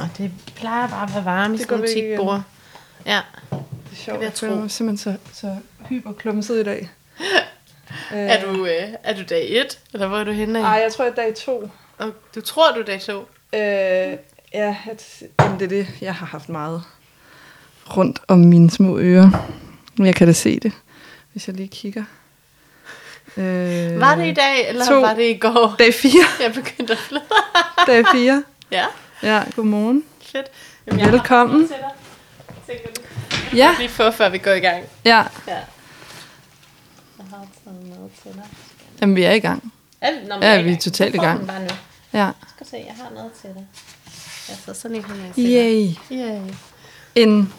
Og det plejer bare at være varme i sådan nogle tikbord. Ja. Det er sjovt. jeg Jeg tro. mig simpelthen så, så hyperklumset i dag. Er du, øh, er du dag 1, eller hvor er du henne af? Ej, jeg tror, jeg er dag to. Og du tror, du er dag 2? Øh, ja, at, jamen, det er det. Jeg har haft meget rundt om mine små ører. Men jeg kan da se det, hvis jeg lige kigger. Øh, Var det i dag, eller to. var det i går? Dag 4. Jeg begyndte at flytte. Dag 4. Ja, Ja, godmorgen. fedt. Velkommen. Jeg har noget til dig. Du? Ja, Lige få, før vi går i gang. ja. Ja. Jeg har taget noget til dig. Jamen, vi er i gang. Er vi, Nå, Ja, jeg vi er totalt i gang. Bare nu. Ja. Skal se, jeg har noget til dig. Jeg så sådan en dig. Yay. Yay. En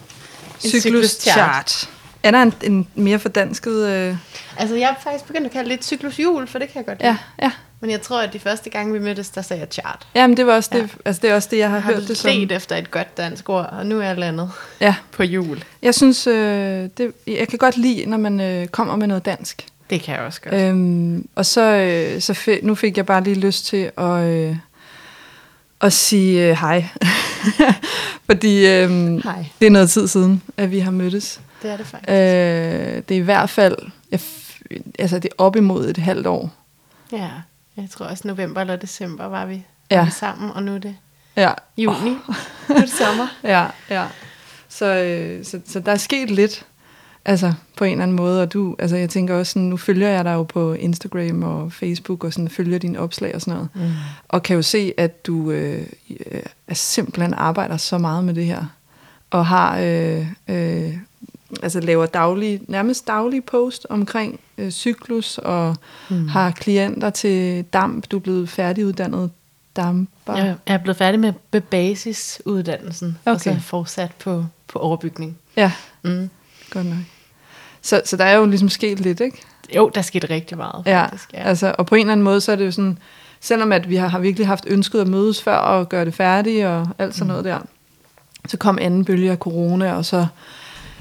cykluschart. cykluschart. Er der en, en mere fordansket... Øh... Altså, jeg er faktisk begyndt at kalde det et cyklusjul, for det kan jeg godt lide. Ja, ja. Men jeg tror, at de første gange, vi mødtes, der sagde jeg chart. Jamen, det var også det, Ja. altså, det, er også det, jeg har, Jeg har hørt det som. let efter et godt dansk ord, og nu er jeg landet Ja, på jul. jeg synes, øh, det, jeg kan godt lide, når man øh, kommer med noget dansk. Det kan jeg også godt. Øhm, og så, øh, så fik, nu fik jeg bare lige lyst til at, øh, at sige øh, hej. Fordi øh, Hej. det er noget tid siden, at vi har mødtes. Det er det faktisk. Øh, det er i hvert fald, jeg, altså det er op imod et halvt år. Ja, jeg tror også november eller december var vi, Ja. var vi sammen, og nu er det Ja, juni. nu er det sommer. ja, ja. Så, øh, så, så der er sket lidt, altså på en eller anden måde, og du, altså jeg tænker også sådan, nu følger jeg dig jo på Instagram og Facebook, og sådan følger dine opslag og sådan noget, Mm. og kan jo se, at du øh, øh, simpelthen arbejder så meget med det her, og har, øh, øh, altså laver daglige, nærmest daglige post omkring øh, cyklus, og mm. har klienter til damp, du er blevet færdiguddannet damper. Jeg er blevet færdig med, med basisuddannelsen, og Okay. så fortsat på, på overbygning. ja Mm. godt nok. Så, så der er jo ligesom sket lidt, ikke? Jo, der skete rigtig meget, Ja, faktisk. Ja. altså, og på en eller anden måde, så er det jo sådan, selvom at vi har, har virkelig haft ønsket at mødes før og gøre det færdigt og alt sådan noget der, så kom anden bølge af corona, og så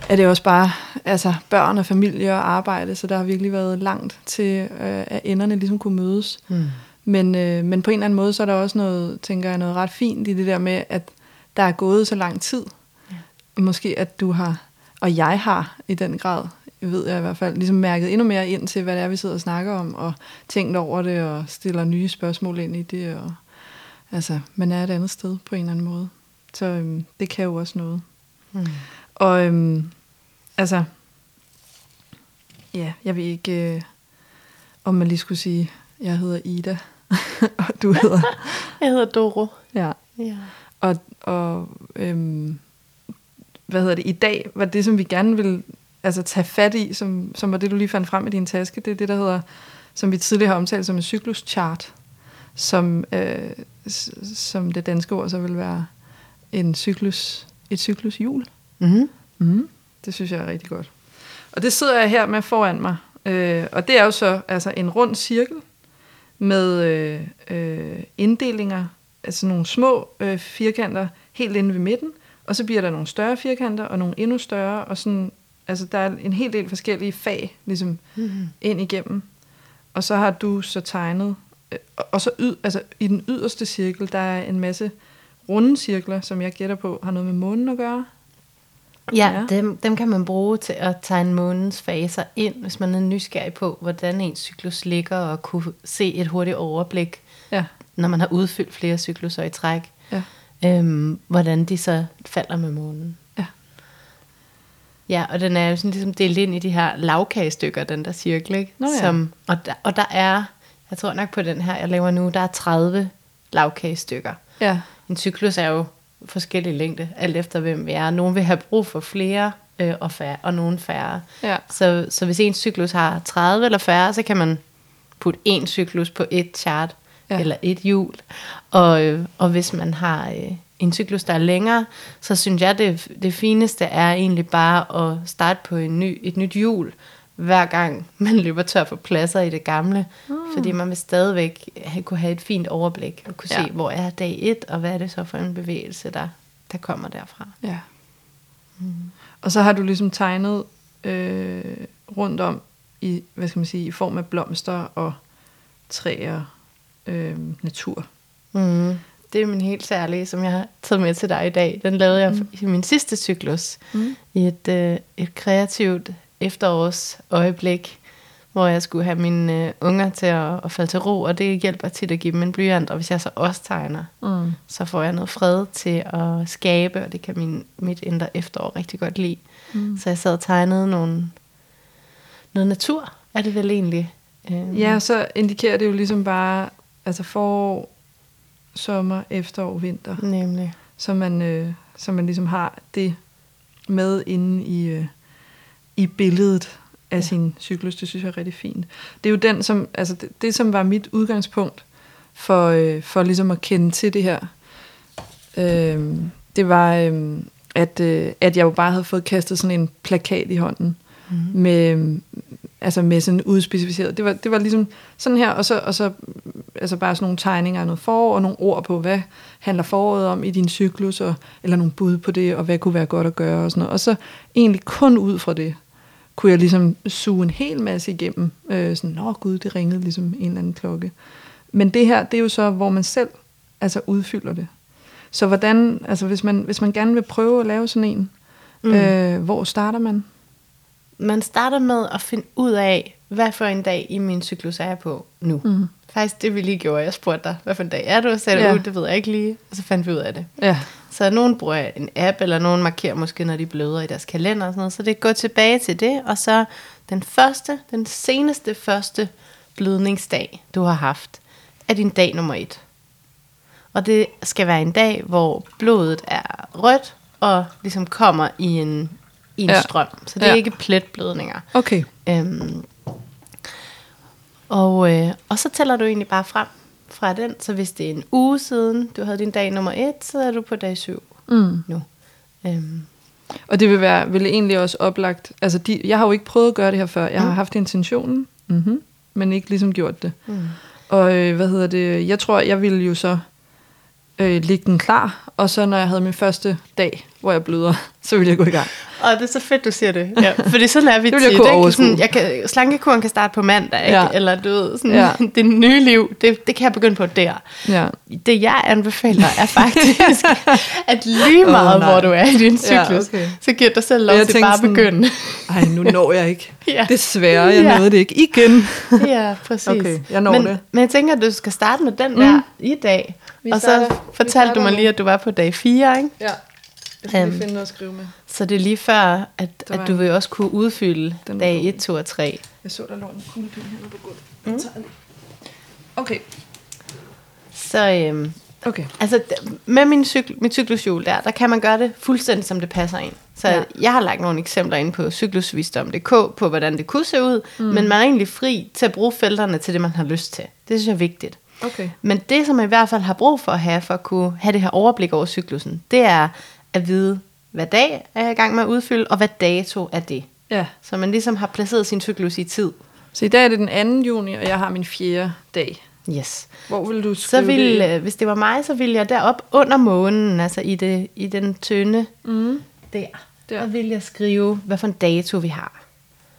er det også bare altså, børn og familie og arbejde, så der har virkelig været langt til, øh, at enderne ligesom kunne mødes. Mm. Men, øh, men på en eller anden måde, så er der også noget, tænker jeg, noget ret fint i det der med, at der er gået så lang tid. Ja. Måske at du har, og jeg har i den grad, ved jeg i hvert fald, ligesom mærket endnu mere ind til, hvad det er, vi sidder og snakker om, og tænkt over det, og stiller nye spørgsmål ind i det. Og, altså, man er et andet sted på en eller anden måde. Så øhm, det kan jo også noget. Mm. Og øhm, altså, ja, jeg ved ikke, øh, om man lige skulle sige, jeg hedder Ida, og du hedder, Jeg hedder Doro. ja, Ja. og, og øhm, hvad hedder det, i dag var det, som vi gerne vil altså, tage fat i, som, som var det, du lige fandt frem i din taske, det er det, der hedder, som vi tidligere har omtalt som en cykluschart, som, øh, som det danske ord så vil være en cyklus, et cyklushjul. Mm-hmm. Mm. Det synes jeg er rigtig godt. Og det sidder jeg her med foran mig. Øh, og det er jo så altså en rund cirkel med øh, øh, inddelinger, altså nogle små øh, firkanter helt inde ved midten, og så bliver der nogle større firkanter og nogle endnu større, og sådan, altså der er en hel del forskellige fag ligesom Mm-hmm. ind igennem. Og så har du så tegnet, øh, og så yd, altså i den yderste cirkel, der er en masse runde cirkler, som jeg gætter på har noget med månen at gøre. Ja, Ja. Dem, dem kan man bruge til at tegne månens faser ind, hvis man er nysgerrig på, hvordan ens cyklus ligger, og kunne se et hurtigt overblik, Ja, når man har udfyldt flere cykluser i træk, ja. øhm, hvordan de så falder med månen. Ja. Ja, og den er jo sådan ligesom delt ind i de her lavkagestykker, den der cirkel, ikke? Nå ja. Som, og, der, og der er, jeg tror nok på den her, jeg laver nu, der er 30 lavkagestykker. Ja, En cyklus er jo forskellig længde, alt efter hvem vi er. Nogle vil have brug for flere øh, og, færre, og nogle færre. ja, Så, så hvis en cyklus har 30 eller færre, så kan man putte en cyklus på et chart ja. eller et hjul. Og, øh, og hvis man har øh, en cyklus, der er længere, så synes jeg, det, det fineste er egentlig bare at starte på en ny, et nyt hjul, hver gang man løber tør for pladser i det gamle. Mm. Fordi man vil stadigvæk have, kunne have et fint overblik og kunne Ja. se, hvor er dag 1, og hvad er det så for en bevægelse, der, der kommer derfra. ja. Og så har du ligesom tegnet øh, rundt om i, hvad skal man sige, i form af blomster og træer, øh, natur. Mm. det er min helt særlige, som jeg har taget med til dig i dag. Den lavede jeg mm. i min sidste cyklus. Mm. I et, øh, et kreativt efterårsøjeblik, hvor jeg skulle have mine øh, unger til at, at falde til ro, og det hjælper tit at give dem en blyant, og hvis jeg så også tegner, Mm. så får jeg noget fred til at skabe, og det kan min, mit indre efterår rigtig godt lide. Mm. Så jeg sad og tegnede nogle, noget natur, er det vel egentlig. Øhm, Ja, så indikerer det jo ligesom bare, altså forår, sommer, efterår, vinter. Nemlig. Så man, øh, så man ligesom har det med inde i, øh, i billedet af Ja. sin cyklus. Det synes jeg er rigtig fint. Det er jo den, som, altså det, det som var mit udgangspunkt for, øh, for ligesom at kende til det her. Øh, det var, øh, at, øh, at jeg jo bare havde fået kastet sådan en plakat i hånden Mm. med, altså med sådan udspecificeret. Det var, det var ligesom sådan her, og så, og så altså bare sådan nogle tegninger af noget forår, og nogle ord på, hvad handler foråret om i din cyklus, og, eller nogle bud på det, og hvad kunne være godt at gøre, og sådan noget. Og så egentlig kun ud fra det, kunne jeg ligesom suge en hel masse igennem. Øh, sådan, nå gud, det ringede ligesom en eller anden klokke. Men det her, det er jo så, hvor man selv altså udfylder det. Så hvordan, altså hvis man, hvis man gerne vil prøve at lave sådan en, Mm. øh, hvor starter man? Man starter med at finde ud af, hvad for en dag i min cyklus er jeg på nu. Mm. Faktisk det vi lige gjorde, jeg spurgte dig, hvad for en dag er du? Så sagde Ja. "Uh, det ved jeg ikke lige. Og så fandt vi ud af det. Ja. Så nogen bruger en app, eller nogen markerer måske, når de bløder i deres kalender og sådan noget. Så det går tilbage til det, og så den første, den seneste første blødningsdag, du har haft, er din dag nummer et. Og det skal være en dag, hvor blodet er rødt, og ligesom kommer i en, i en ja. Strøm. Så det er Ja. ikke pletblødninger. Okay. Øhm, og, øh, og så tæller du egentlig bare frem fra den. Så hvis det er en uge siden, du havde din dag nummer et, så er du på dag syv Mm. nu. Øhm, Og det vil være vil egentlig også oplagt. Altså, de, jeg har jo ikke prøvet at gøre det her før. Jeg har Mm. haft intentionen, mm-hmm, men ikke ligesom gjort det. mm. Og øh, hvad hedder det? Jeg tror, jeg ville jo så øh, lægge den klar, og så når jeg havde min første dag, hvor jeg bløder, så ville jeg gå i gang. Og det er så fedt, du siger det. Ja, fordi sådan er vi Det vil jeg tit, kunne ikke? Sådan, jeg kan, slankekuren kan starte på mandag, ikke? Ja. eller du ved, sådan, Ja. det nye liv, det, det kan jeg begynde på der. Ja. Det jeg anbefaler er faktisk, at lige meget, nej. hvor du er i din Ja, cyklus, okay. så giver dig selv lov til bare at begynde. Ej, nu når jeg ikke. Ja. Desværre, jeg Ja. nåede det ikke igen. Ja, præcis. Okay, jeg når men, det. Men jeg tænker, at du skal starte med den der Mm. i dag. Vi og så starter- vi fortalte du mig lige, at du var på dag 4, ikke? Ja. Jeg skal Øhm. lige finde noget at skrive med. Så det er lige før, at, at du vil også kunne udfylde dag god. 1, 2 og 3. Jeg så, der lå en kuglepen hernede på gulvet. Mm. Okay. Så øhm, Okay. altså, med min cykel, mit cyklushjul der, der kan man gøre det fuldstændig, som det passer ind. Så ja. jeg har lagt nogle eksempler ind på cyklusvisdom.dk på, hvordan det kunne se ud, mm. men man er egentlig fri til at bruge felterne til det, man har lyst til. Det synes jeg er vigtigt. Okay. Men det, som man i hvert fald har brug for at have, for at kunne have det her overblik over cyklusen, det er at vide, hvad dag er jeg i gang med at udfylde, og hvad dato er det. Ja. Så man ligesom har placeret sin cyklus i tid. Så i dag er det den 2. juni, og jeg har min fjerde dag. Yes. Hvor vil du Så skrive vil, det? øh, hvis det var mig, så ville jeg derop under månen, altså i, det, i den tynde Mm. der, Der. der vil jeg skrive, hvad for en dato vi har.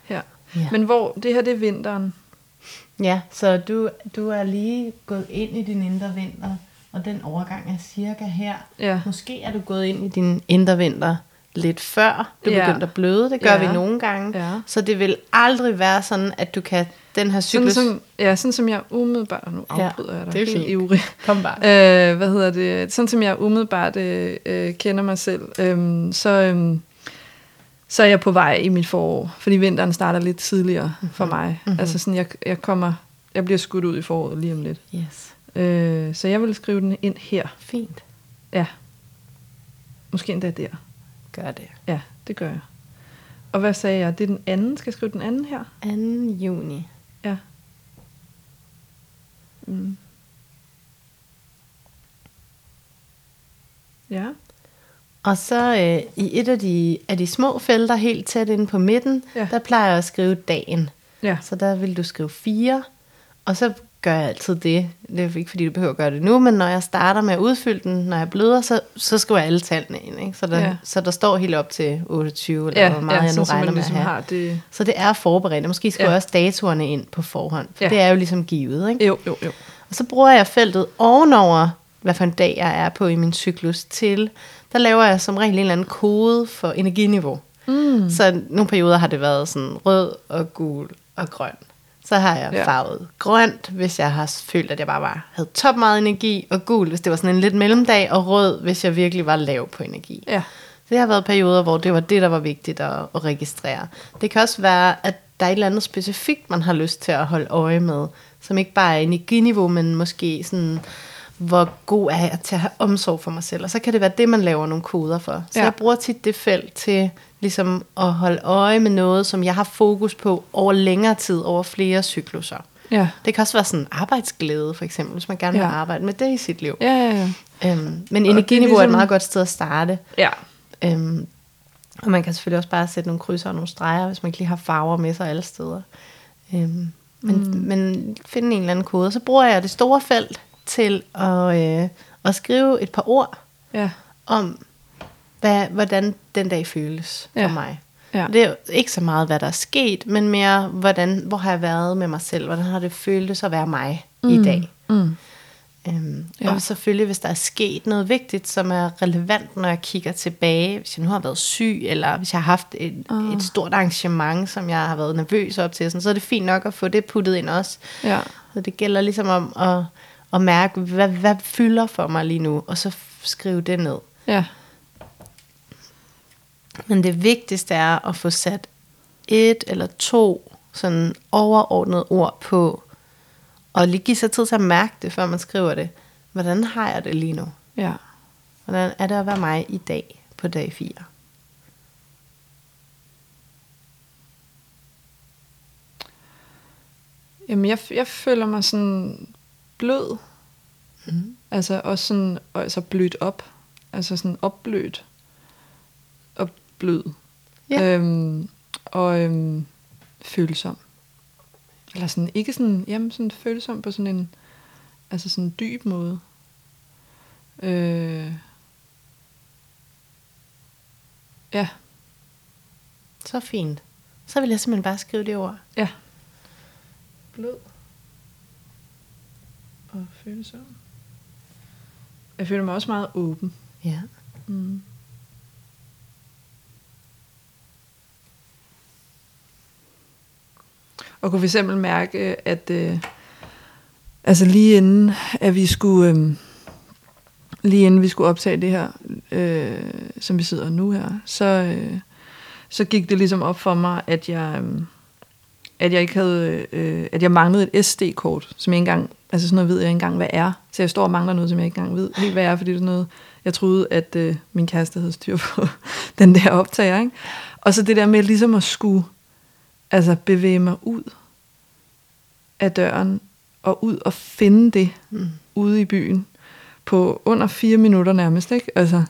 Her. Ja. Men hvor, det her det er vinteren. Ja, så du, du er lige gået ind i din indre vinter, og den overgang er cirka her. Ja. Måske er du gået ind i din indre vinter lidt før du Ja. begyndte at bløde. Det gør Ja. vi nogle gange. Ja. Så det vil aldrig være sådan, at du kan den her Sådan cyklus... som, ja, sådan som jeg umiddelbart... Nu Ja, afbryder jeg dig det er fint. ivrig. Kom bare. Øh, hvad hedder det? Sådan som jeg umiddelbart øh, kender mig selv, øh, så, øh, så er jeg på vej i mit forår. Fordi vinteren starter lidt tidligere for mig. Mhm. Altså sådan, jeg, jeg kommer... Jeg bliver skudt ud i foråret lige om lidt. Yes. Øh, så jeg vil skrive den ind her. Fint. Ja. Måske endda der. Gør det. Ja, det gør jeg. Og hvad sagde jeg? Det er den anden. Skal jeg skrive den anden her? 2. juni. Ja. Mm. Ja. Og så øh, i et af de, af de små felter helt tæt inde på midten, Ja. der plejer jeg at skrive dagen. Ja. Så der vil du skrive 4, og så gør jeg altid det. Det er ikke fordi, du behøver at gøre det nu, men når jeg starter med at udfylde den, når jeg bløder, så, så skriver jeg alle tallene ind. Ikke? Så, der, Ja. så der står helt op til 28, eller Ja, hvor meget ja, jeg nu regner med at ligesom have. har det... Så det er forberedt. Måske skriver Ja. jeg også datoerne ind på forhånd. For ja. det er jo ligesom givet. Ikke? Jo, jo, jo. Og så bruger jeg feltet ovenover hvad for en dag jeg er på i min cyklus, til, der laver jeg som regel en eller anden kode for energiniveau. Mm. Så nogle perioder har det været sådan rød og gul og grøn. Så har jeg Ja. farvet grønt, hvis jeg har følt, at jeg bare var, havde top meget energi, og gul, hvis det var sådan en lidt mellemdag, og rød, hvis jeg virkelig var lav på energi. Ja. Så det har været perioder, hvor det var det, der var vigtigt at, at registrere. Det kan også være, at der er et eller andet specifikt, man har lyst til at holde øje med, som ikke bare er energiniveau, men måske sådan, hvor god er jeg til at have omsorg for mig selv. Og så kan det være det, man laver nogle koder for. Så Ja. jeg bruger tit det felt til ligesom at holde øje med noget, som jeg har fokus på over længere tid, over flere cykluser. Ja. Det kan også være sådan arbejdsglæde, for eksempel, hvis man gerne vil Ja. arbejde med det i sit liv. Ja, ja, ja. Øhm, men energiniveau er, ligesom- et meget godt sted at starte. Ja. Øhm, og man kan selvfølgelig også bare sætte nogle krydser og nogle streger, hvis man ikke lige har farver med sig alle steder. Øhm, men, mm. men finde en eller anden kode. Og så bruger jeg det store felt til at, øh, at skrive et par ord Ja. om, hvad, hvordan den dag føles for Ja. mig. Ja. Det er ikke så meget, hvad der er sket, men mere, hvordan, hvor har jeg været med mig selv? Hvordan har det føltes at være mig mm. i dag? Mm. Øhm, Ja. Og selvfølgelig, hvis der er sket noget vigtigt, som er relevant, når jeg kigger tilbage, hvis jeg nu har været syg, eller hvis jeg har haft et, uh. et stort arrangement, som jeg har været nervøs op til, sådan, så er det fint nok at få det puttet ind også. Ja. Så det gælder ligesom om at, at mærke, hvad, hvad fylder for mig lige nu, og så skrive det ned. Ja. Men det vigtigste er at få sat et eller to sådan overordnede ord på, og lige give sig tid til at mærke det, før man skriver det. Hvordan har jeg det lige nu? Ja. Hvordan er det at være mig i dag på dag 4? Jamen, jeg, jeg føler mig sådan blød. Mm. Altså også sådan, altså blødt op. Altså sådan opblødt. Blød. Ja. Øhm, og øhm, følsom. Eller sådan, ikke sådan, jamen sådan følsom på sådan en, altså sådan en dyb måde. Øh, ja, Så fint. Så vil jeg simpelthen bare skrive det ord. ja. Blød. Og følsom. Jeg føler mig også meget åben. Ja. Mm. Og kunne fx mærke, øh, at øh, altså lige inden, at vi skulle, øh, lige inden vi skulle optage det her, øh, som vi sidder nu her, så, øh, så gik det ligesom op for mig, at jeg, øh, at jeg ikke havde, øh, at jeg manglede et SD-kort, som jeg ikke engang, altså sådan noget ved jeg ikke engang, hvad er. Så jeg står og mangler noget, som jeg ikke engang ved helt, hvad er, fordi det er sådan noget, jeg troede, at øh, min kæreste havde styr på den der optager, ikke? Og så det der med ligesom at skulle, altså bevæge mig ud af døren, og ud og finde det Mm. ude i byen, på under fire minutter nærmest, ikke? Altså,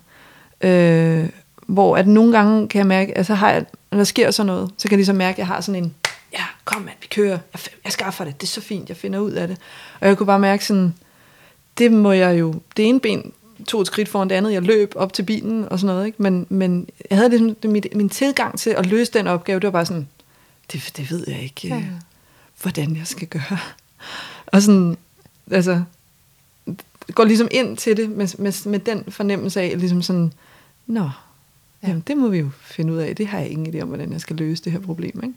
øh, hvor at nogle gange kan jeg mærke, altså har jeg, når der sker sådan noget, så kan jeg ligesom mærke, at jeg har sådan en, ja, kom mand, vi kører, jeg, jeg skaffer det, det er så fint, jeg finder ud af det. Og jeg kunne bare mærke sådan, det må jeg jo, det ene ben tog et skridt foran det andet, jeg løb op til bilen og sådan noget, ikke? Men, men jeg havde ligesom, det, mit, min tilgang til at løse den opgave, det var bare sådan, det, det ved jeg ikke, Ja. ja. hvordan jeg skal gøre. Og sådan, altså, går ligesom ind til det med, med, med den fornemmelse af, ligesom sådan, nå, Ja. ja. jamen det må vi jo finde ud af, det har jeg ingen idé om, hvordan jeg skal løse det her problem, ikke?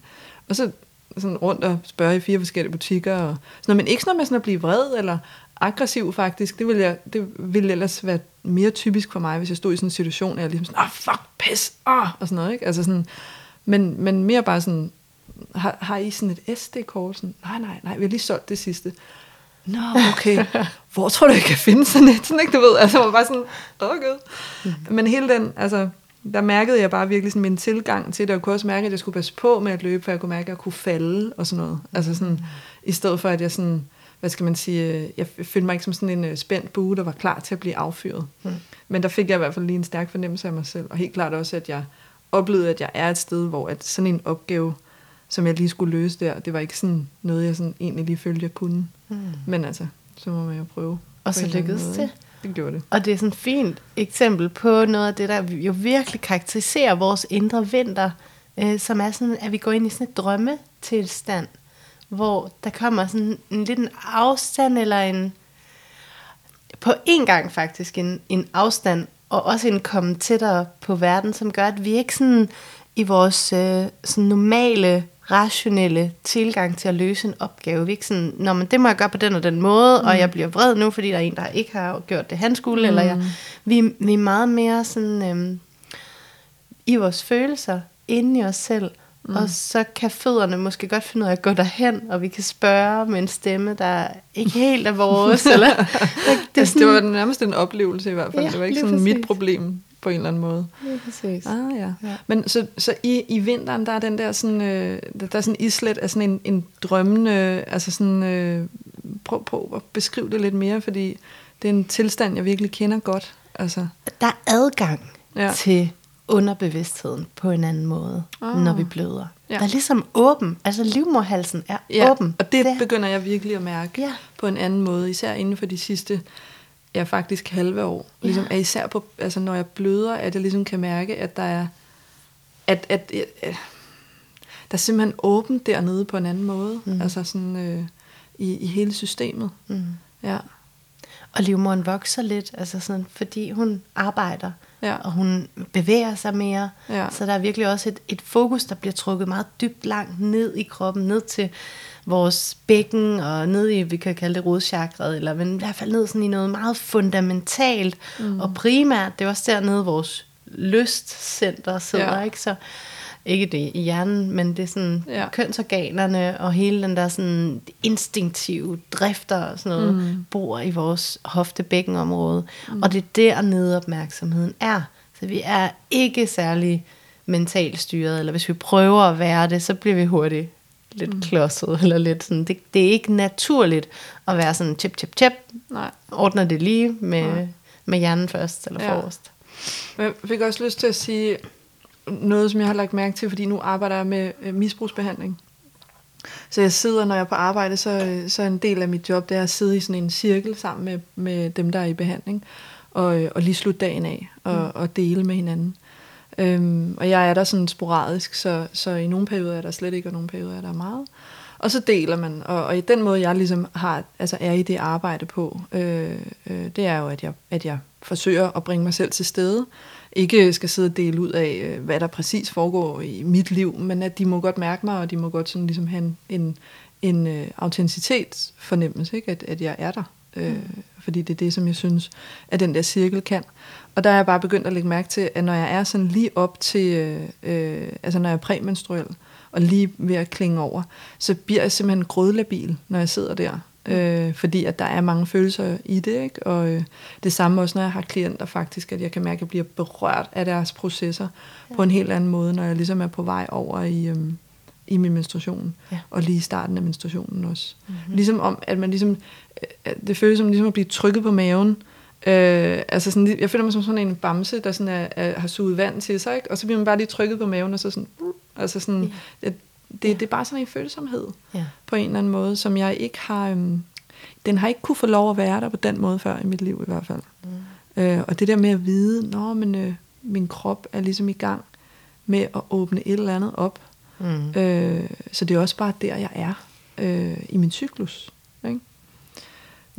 Og så sådan rundt og spørge i fire forskellige butikker, og sådan noget, men ikke sådan noget med sådan at blive vred, eller aggressiv faktisk, det ville, jeg, det ville ellers være mere typisk for mig, hvis jeg stod i sådan en situation, og jeg ligesom sådan, ah, fuck, pis, ah, og sådan noget, ikke? Altså sådan, men, men mere bare sådan, har, har I sådan et SD-kort? Sådan, nej, nej, nej, vi har lige solgt det sidste. Nå, okay. Hvor tror du, jeg kan finde sådan et? Sådan, ikke, du ved, altså, man var bare sådan, gud. Mm. Men hele den, altså, der mærkede jeg bare virkelig sådan min tilgang til det, og jeg kunne også mærke, at jeg skulle passe på med at løbe, for jeg kunne mærke, at jeg kunne falde og sådan noget. Altså sådan, i stedet for, at jeg sådan, hvad skal man sige, øh, jeg følte mig ikke som sådan en øh, spændt bue, der var klar til at blive affyret. Mm. Men der fik jeg i hvert fald lige en stærk fornemmelse af mig selv, og helt klart også, at jeg oplevede, at jeg er et sted, hvor at sådan en opgave, som jeg lige skulle løse der, det var ikke sådan noget, jeg sådan egentlig lige følte, jeg kunne. Mm. Men altså, så må man jo prøve. Og så lykkedes det. Det gjorde det. Og det er sådan et fint eksempel på noget af det, der jo virkelig karakteriserer vores indre vinter, øh, som er sådan, at vi går ind i sådan et drømmetilstand, hvor der kommer sådan en lidt en afstand eller en, på en gang faktisk en, en afstand, og også en komme tættere på verden, som gør, at vi ikke sådan i vores øh, sådan normale, rationelle tilgang til at løse en opgave. Vi er ikke sådan, Nå, men det må jeg gøre på den og den måde, mm. og jeg bliver vred nu, fordi der er en, der ikke har gjort det, han skulle, mm. eller jeg. Vi, vi er meget mere sådan, øhm, i vores følelser, inde i os selv, Mm. Og så kan fødderne måske godt finde ud af at gå derhen, og vi kan spørge med en stemme, der ikke helt er vores. eller, det, altså, sådan, det var nærmest en oplevelse i hvert fald. Ja, det var ikke sådan præcis. mit problem på en eller anden måde. Lige præcis. Ah, ja. ja. Men så, så i, i vinteren, der er den der sådan, øh, der er sådan islet af sådan en, en drømmende, altså sådan, øh, prøv, prøv at beskrive det lidt mere, fordi det er en tilstand, jeg virkelig kender godt. Altså. Der er adgang ja. til underbevidstheden på en anden måde, oh. når vi bløder. Ja. Der er ligesom åben, altså livmorhalsen er ja, åben. og det, det begynder jeg virkelig at mærke ja. på en anden måde, især inden for de sidste, ja faktisk halve år. Ja. Ligesom, at især på, altså når jeg bløder, at jeg ligesom kan mærke, at der er, at, at, at, at der er simpelthen åbent dernede på en anden måde, mm. altså sådan øh, i, i hele systemet. Mm. Ja. Og livmoderen vokser lidt, altså sådan, fordi hun arbejder ja. og hun bevæger sig mere. Ja. Så der er virkelig også et, et fokus, der bliver trukket meget dybt langt ned i kroppen, ned til vores bækken, og ned i, vi kan kalde det rodchakret, eller men i hvert fald ned sådan i noget meget fundamentalt, mm. og primært, det er også dernede, vores lystcenter sidder, ja. ikke? Så ikke det i hjernen, men det er sådan ja. kønsorganerne og hele den der sådan instinktive drifter og sådan noget, mm. bor i vores hoftebækkenområde. Mm. Og det er dernede opmærksomheden er. Så vi er ikke særlig mentalt styret, eller hvis vi prøver at være det, så bliver vi hurtigt lidt mm. klodset, eller lidt sådan, det, det er ikke naturligt at være sådan tip, tip, tip, Nej. ordner det lige med, med hjernen først, eller ja. forrest. Jeg fik også lyst til at sige, noget, som jeg har lagt mærke til, fordi nu arbejder jeg med øh, misbrugsbehandling. Så jeg sidder, når jeg er på arbejde, så, så en del af mit job, det er at sidde i sådan en cirkel sammen med, med dem, der er i behandling, og, øh, og lige slutte dagen af, og, mm. og dele med hinanden. Øhm, og jeg er der sådan sporadisk, så, så i nogle perioder er der slet ikke, og nogle perioder er der meget. Og så deler man, og, og i den måde, jeg ligesom har, altså er i det arbejde på, øh, øh, det er jo, at jeg, at jeg forsøger at bringe mig selv til stede, ikke skal sidde og dele ud af, øh, hvad der præcis foregår i mit liv, men at de må godt mærke mig, og de må godt sådan ligesom have en, en, øh, en uh, autenticitetsfornemmelse, ikke? At, at jeg er der. Øh, mm. Fordi det er det, som jeg synes, at den der cirkel kan. Og der er jeg bare begyndt at lægge mærke til, at når jeg er sådan lige op til, øh, øh, altså når jeg er præmenstruel, og lige ved at klinge over, så bliver jeg simpelthen grødlabil, når jeg sidder der øh, fordi at der er mange følelser i det, ikke? og øh, det samme også, når jeg har klienter faktisk, at jeg kan mærke, at jeg bliver berørt af deres processer ja. på en helt anden måde, når jeg ligesom er på vej over i, øh, i min menstruation, ja. og lige i starten af menstruationen også. Mm-hmm. Ligesom om, at man ligesom, det føles som ligesom at blive trykket på maven, Øh, altså sådan, jeg føler mig som sådan en bamse, der sådan er, er, har suget vand til sig, ikke? og så bliver man bare lige trykket på maven, og så sådan, uh, altså sådan, ja det, ja. det er bare sådan en følsomhed ja. på en eller anden måde, som jeg ikke har... Øhm, den har ikke kunne få lov at være der på den måde før i mit liv i hvert fald. Mm. Øh, og det der med at vide, når men, øh, min krop er ligesom i gang med at åbne et eller andet op. Mm. Øh, så det er også bare der, jeg er øh, i min cyklus. Ikke?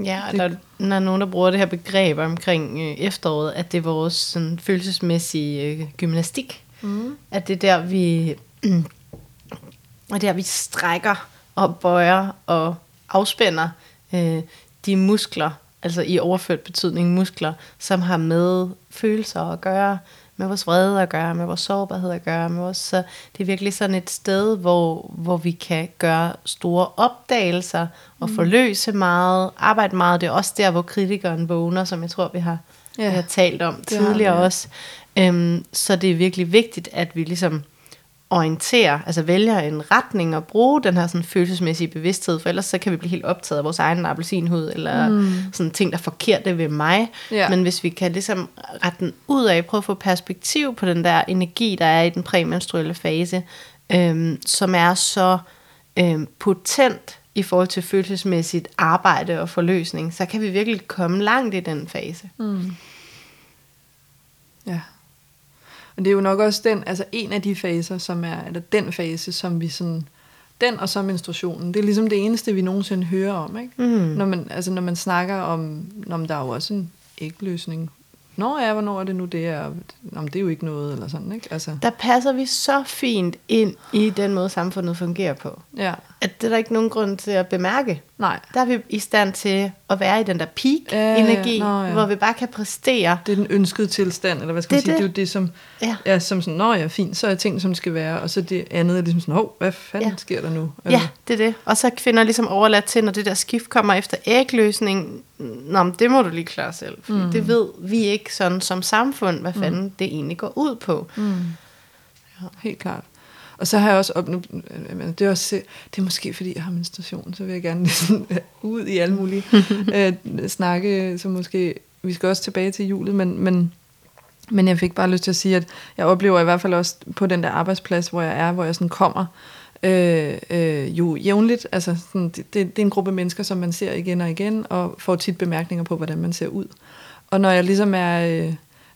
Ja, og der, der er nogen, der bruger det her begreb omkring øh, efteråret, at det er vores sådan, følelsesmæssige øh, gymnastik. Mm. At det er der, vi og det er, at vi strækker og bøjer og afspænder øh, de muskler, altså i overført betydning muskler, som har med følelser at gøre, med vores vrede at gøre, med vores sårbarhed at gøre. Med vores, så det er virkelig sådan et sted, hvor, hvor vi kan gøre store opdagelser og mm. forløse meget, arbejde meget. Det er også der, hvor kritikeren vågner, som jeg tror, vi har, ja. vi har talt om tidligere vi, ja. også. Øhm, så det er virkelig vigtigt, at vi ligesom orientere, altså vælger en retning og bruge den her sådan følelsesmæssige bevidsthed, for ellers så kan vi blive helt optaget af vores egen appelsinhud, eller mm. sådan ting, der er forkerte ved mig. Ja. Men hvis vi kan ligesom rette den ud af, prøve at få perspektiv på den der energi, der er i den præmenstruelle fase, øhm, som er så øhm, potent i forhold til følelsesmæssigt arbejde og forløsning, så kan vi virkelig komme langt i den fase. Mm. Ja. Men det er jo nok også den, altså en af de faser, som er, eller den fase, som vi sådan den og så menstruationen, det er ligesom det eneste, vi nogensinde hører om. Ikke? Mm. Når, man, altså, når man snakker om, om der er jo også en ægløsning Nå ja, hvornår er det nu det er? Nå, det er jo ikke noget, eller sådan, ikke? Altså. Der passer vi så fint ind i den måde, samfundet fungerer på. Ja. At det er der ikke nogen grund til at bemærke. Nej. Der er vi i stand til at være i den der peak-energi, ja. Nå, ja. hvor vi bare kan præstere. Det er den ønskede tilstand, eller hvad skal Det man er sige? det. Det er jo det, som, Ja. ja, som sådan, nå ja, fint, så er ting, som skal være, og så det andet er ligesom sådan, hov, hvad fanden Ja. sker der nu? Ja, det er det. Og så er kvinder ligesom overladt til, når det der skift kommer efter ægløsning. Nå, men det må du lige klare selv. Fordi mm. det ved vi ikke sådan som samfund, hvad fanden mm. det egentlig går ud på. Mm. Ja, helt klart. Og så har jeg også op, nu, men det er også, det er måske fordi jeg har menstruation, så vil jeg gerne ligesom ud i alle mulige øh, snakke, så måske, vi skal også tilbage til julet, men, men, men jeg fik bare lyst til at sige, at jeg oplever i hvert fald også på den der arbejdsplads, hvor jeg er, hvor jeg sådan kommer, øh, øh, jo jævnligt, altså sådan, det, det, det er en gruppe mennesker, som man ser igen og igen, og får tit bemærkninger på, hvordan man ser ud. Og når jeg ligesom er... Øh,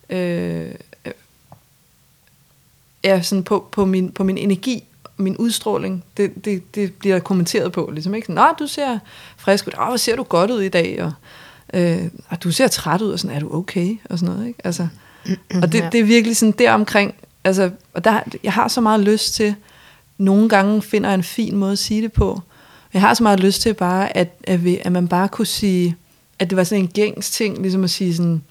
øh, er sådan på, på, min, på min energi, min udstråling, det, det, det bliver kommenteret på. Ligesom, ikke? Nå, du ser frisk ud. Åh, hvor ser du godt ud i dag. Og, øh, og du ser træt ud, og sådan, er du okay? Og sådan noget, ikke? Altså, og det, Ja. det er virkelig sådan deromkring, altså, og der, jeg har så meget lyst til, nogle gange finder jeg en fin måde at sige det på. Jeg har så meget lyst til bare, at, at, vi, at man bare kunne sige, at det var sådan en gængs ting, ligesom at sige sådan,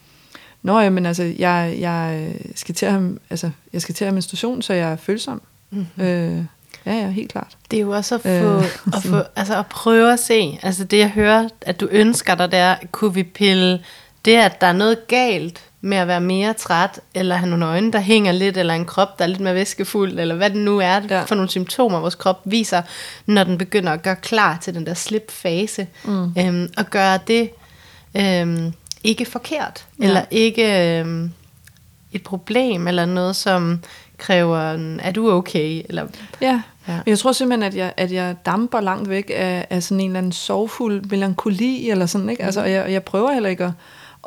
Nå ja, men altså, jeg, jeg, skal til at have, altså, jeg skal til at have menstruation, så jeg er følsom. Mm-hmm. Øh, ja, ja, helt klart. Det er jo også at få, Øh, at, få altså at prøve at se. Altså det jeg hører, at du ønsker dig der, kunne vi pille det, at der er noget galt med at være mere træt, eller have nogle øjne, der hænger lidt, eller en krop, der er lidt mere væskefuld, eller hvad det nu er Ja. for nogle symptomer, vores krop viser, når den begynder at gøre klar til den der slip-fase, mm. øhm, og gøre det øhm, ikke forkert, Ja. eller ikke øhm, et problem, eller noget, som kræver, er du okay? Eller, Ja. Ja. Jeg tror simpelthen, at jeg, at jeg damper langt væk af, af sådan en eller anden sorgfuld melankoli, eller sådan, ikke? Altså, og jeg, jeg prøver heller ikke at,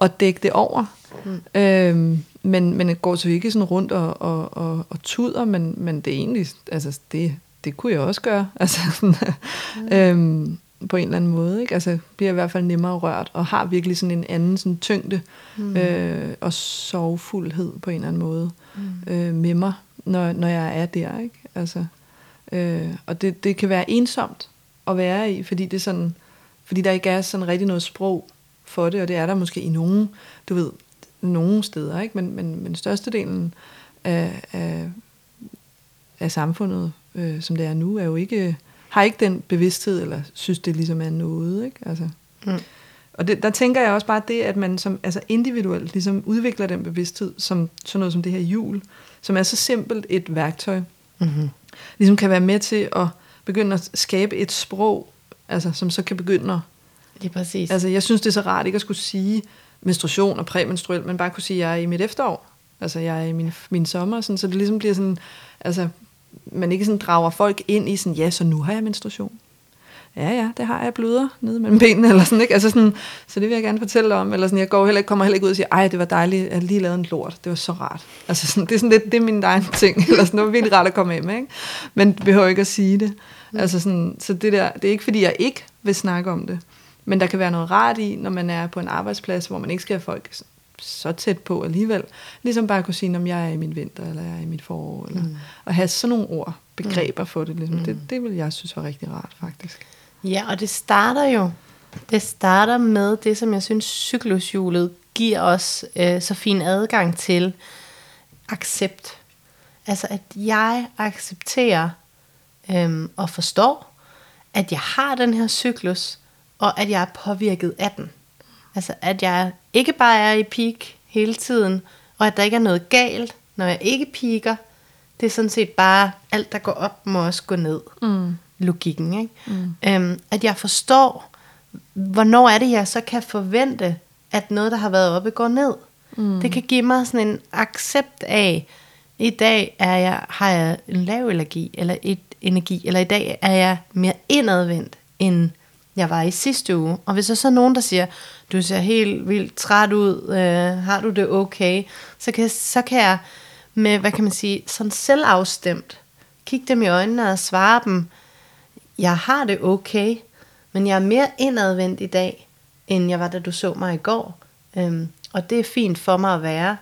at dække det over. Mm. Øhm, men, men det går så ikke sådan rundt og, og, og, og tuder, men, men det er egentlig, altså det, det kunne jeg også gøre. Altså, sådan, mm. øhm, på en eller anden måde. Ikke? Altså, bliver i hvert fald nemmere rørt, og har virkelig sådan en anden sådan tyngde mm. øh, og sorgfuldhed på en eller anden måde mm. øh, med mig, når, når jeg er der. Ikke? Altså, øh, og det, det kan være ensomt at være i, fordi det er sådan, fordi der ikke er sådan rigtig noget sprog for det, og det er der måske i nogen, du ved, nogle steder, ikke? Men, men, men størstedelen af, af, af samfundet, øh, som det er nu, er jo ikke, har ikke den bevidsthed, eller synes, det ligesom er noget, ikke? Altså, Mm. og det, der tænker jeg også bare det, at man som, altså individuelt ligesom udvikler den bevidsthed, som sådan noget som det her jul, som er så simpelt et værktøj, mm-hmm. ligesom kan være med til at begynde at skabe et sprog, altså, som så kan begynde at Lige præcis. Altså, jeg synes, det er så rart ikke at skulle sige menstruation og præmenstruel, men bare kunne sige, at jeg er i mit efterår. Altså, jeg er i min, min sommer, sådan, så det ligesom bliver sådan, altså, man ikke sådan drager folk ind i sådan, ja, så nu har jeg menstruation. Ja, ja, det har jeg bløder nede mellem benene, eller sådan, ikke? Altså sådan, så det vil jeg gerne fortælle om, eller sådan, jeg går heller ikke, kommer heller ikke ud og siger, ej, det var dejligt, jeg lige lavet en lort, det var så rart. Altså sådan, det er sådan lidt, det er min egen ting, eller sådan, det var virkelig rart at komme af med, ikke? Men det behøver ikke at sige det. Mm. Altså sådan, så det der, det er ikke fordi, jeg ikke vil snakke om det, men der kan være noget rart i, når man er på en arbejdsplads, hvor man ikke skal have folk så tæt på alligevel. Ligesom bare at kunne sige, om jeg er i min vinter, eller jeg er i mit forår. Eller, mm. Og have sådan nogle ord, begreber for det. Ligesom. Mm. det. Det vil jeg synes var rigtig rart, faktisk. Ja, og det starter jo, det starter med det, som jeg synes cyklushjulet giver os øh, så fin adgang til. Accept. Altså at jeg accepterer øhm, og forstår, at jeg har den her cyklus, og at jeg er påvirket af den. Altså at jeg ikke bare er i peak hele tiden, og at der ikke er noget galt, når jeg ikke piker. Det er sådan set bare, alt der går op, må også gå ned. Mm. Logikken, ikke? Mm. Øhm, at jeg forstår, hvornår er det, jeg så kan forvente, at noget, der har været oppe, går ned. Mm. Det kan give mig sådan en accept af, i dag er jeg, har jeg en lav allergi, eller et energi, eller i dag er jeg mere indadvendt, end jeg var i sidste uge. Og hvis der så er nogen, der siger, du ser helt vildt træt ud, øh, har du det okay, så kan, så kan jeg med, hvad kan man sige, sådan selvafstemt, kigge dem i øjnene og svare dem, jeg har det okay, men jeg er mere indadvendt i dag, end jeg var, da du så mig i går. Øhm, og det er fint for mig at være.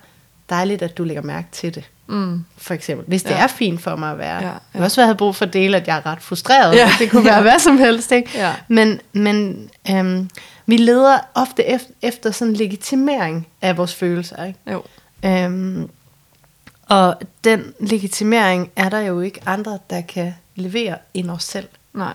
Dejligt, at du lægger mærke til det. Mm. For eksempel. Hvis det Ja. ja. er fint for mig at være. Ja, Ja, ja. ja. Jeg kan også være, at jeg har brug for at dele, at jeg er ret frustreret. Ja. Ja. Det kunne være hvad som helst. Ikke? Ja. Men, men øhm, vi leder ofte efter, efter sådan en legitimering af vores følelser. Ikke? Jo. Øhm, og den legitimering er der jo ikke andre, der kan levere end os selv. Nej.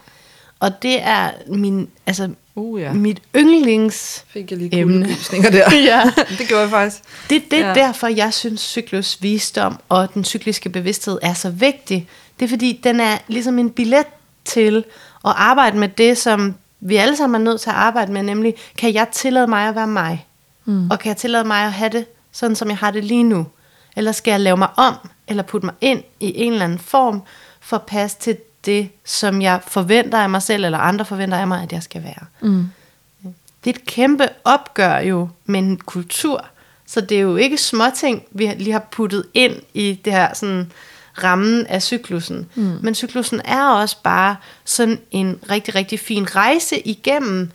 Og det er min, altså, Uh, ja. mit yndlings... Fik jeg lige Emne. der. Ja. det gjorde jeg faktisk. Det, det er ja. derfor, jeg synes, cyklus visdom og den cykliske bevidsthed er så vigtig. Det er fordi, den er ligesom en billet til at arbejde med det, som vi alle sammen er nødt til at arbejde med, nemlig, kan jeg tillade mig at være mig? Mm. Og kan jeg tillade mig at have det, sådan som jeg har det lige nu? Eller skal jeg lave mig om, eller putte mig ind i en eller anden form, for at passe til det, som jeg forventer af mig selv, eller andre forventer af mig, at jeg skal være? Mm. Det er et kæmpe opgør jo med en kultur. Så det er jo ikke småting, vi lige har puttet ind i det her sådan, rammen af cyklusen. Mm. Men cyklusen er også bare sådan en rigtig, rigtig fin rejse igennem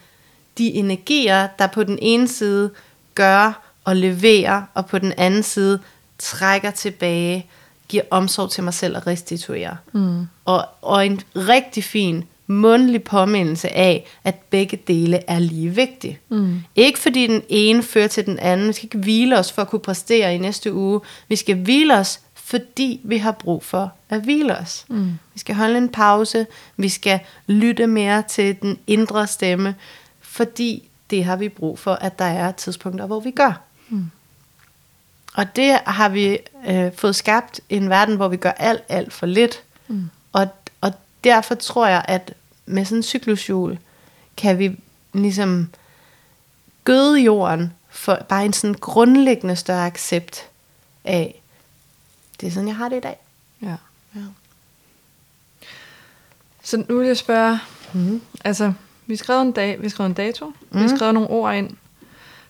de energier, der på den ene side gør og leverer, og på den anden side trækker tilbage, giver omsorg til mig selv og restituerer. Mm. Og, og en rigtig fin mundtlig påmindelse af, at begge dele er lige vigtige. Mm. Ikke fordi den ene fører til den anden. Vi skal ikke hvile os for at kunne præstere i næste uge. Vi skal hvile os, fordi vi har brug for at hvile os. Mm. Vi skal holde en pause. Vi skal lytte mere til den indre stemme, fordi det har vi brug for, at der er tidspunkter, hvor vi gør. Mm. Og det har vi øh, fået skabt en verden, hvor vi gør alt, alt for lidt. Mm. Og, og derfor tror jeg, at med sådan en cyklushjul, kan vi ligesom gøde jorden for bare en sådan grundlæggende større accept af, det er sådan, jeg har det i dag. Ja. Ja. Så nu vil jeg spørge, Mm. altså, vi har skrevet en, dag, vi har skrevet en dato, mm. vi Mhm. skrevet nogle ord ind,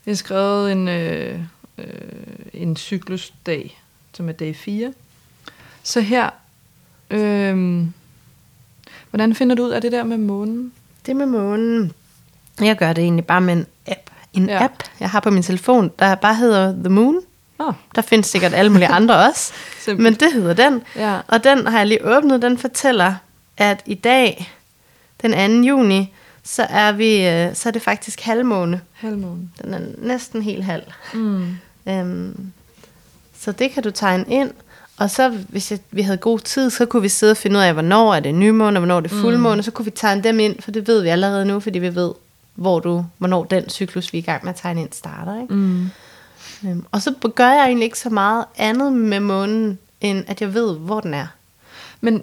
vi har skrevet en, øh, øh, en cyklusdag, som er dag 4. Så her, øh, hvordan finder du ud af det der med månen? Det med månen, jeg gør det egentlig bare med en app. En Ja. app, jeg har på min telefon, der bare hedder The Moon. Nå, Der findes sikkert alle mulige andre også, men det hedder den. Ja. Og den har jeg lige åbnet, den fortæller, at i dag, den 2. juni, så er, vi, øh, så er det faktisk halvmåne. halvmåne. Den er næsten helt halv. Mm. Øhm, så det kan du tegne ind. Og så, hvis jeg, vi havde god tid, så kunne vi sidde og finde ud af, hvornår er det nymåne, og hvornår er det fuldmåne. Så kunne vi tegne dem ind, for det ved vi allerede nu, fordi vi ved, hvor du, hvornår den cyklus, vi er i gang med at tegne ind, starter. Ikke? Mm. Øhm, og så gør jeg egentlig ikke så meget andet med månen, end at jeg ved, hvor den er. Men,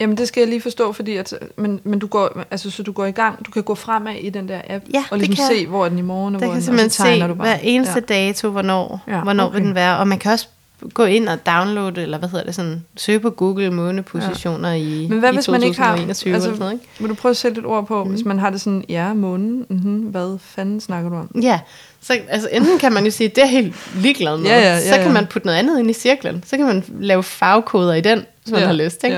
jamen det skal jeg lige forstå, fordi at, men, men du går, altså, så du går i gang, du kan gå fremad i den der app, Ja, og ligesom kan se, hvor er den i morgen, og Der hvor kan den, og simpelthen så tegner se du bare. hver eneste ja. dato, hvornår, Ja, hvornår okay. vil den være. Og man kan også gå ind og downloade, eller hvad hedder det, sådan, søge på Google månepositioner ja. i, Men hvad i hvis man ikke har, 2021 altså, eller sådan noget, ikke? vil du prøve at sætte lidt ord på, mm. hvis man har det sådan, ja, månen, mm-hmm, hvad fanden snakker du om? Ja, så altså, enten kan man jo sige, det er helt ligeglad med. Ja, ja, ja, så kan ja. man putte noget andet ind i cirklen. Så kan man lave farvekoder i den, hvis man Ja, har lyst. Ikke?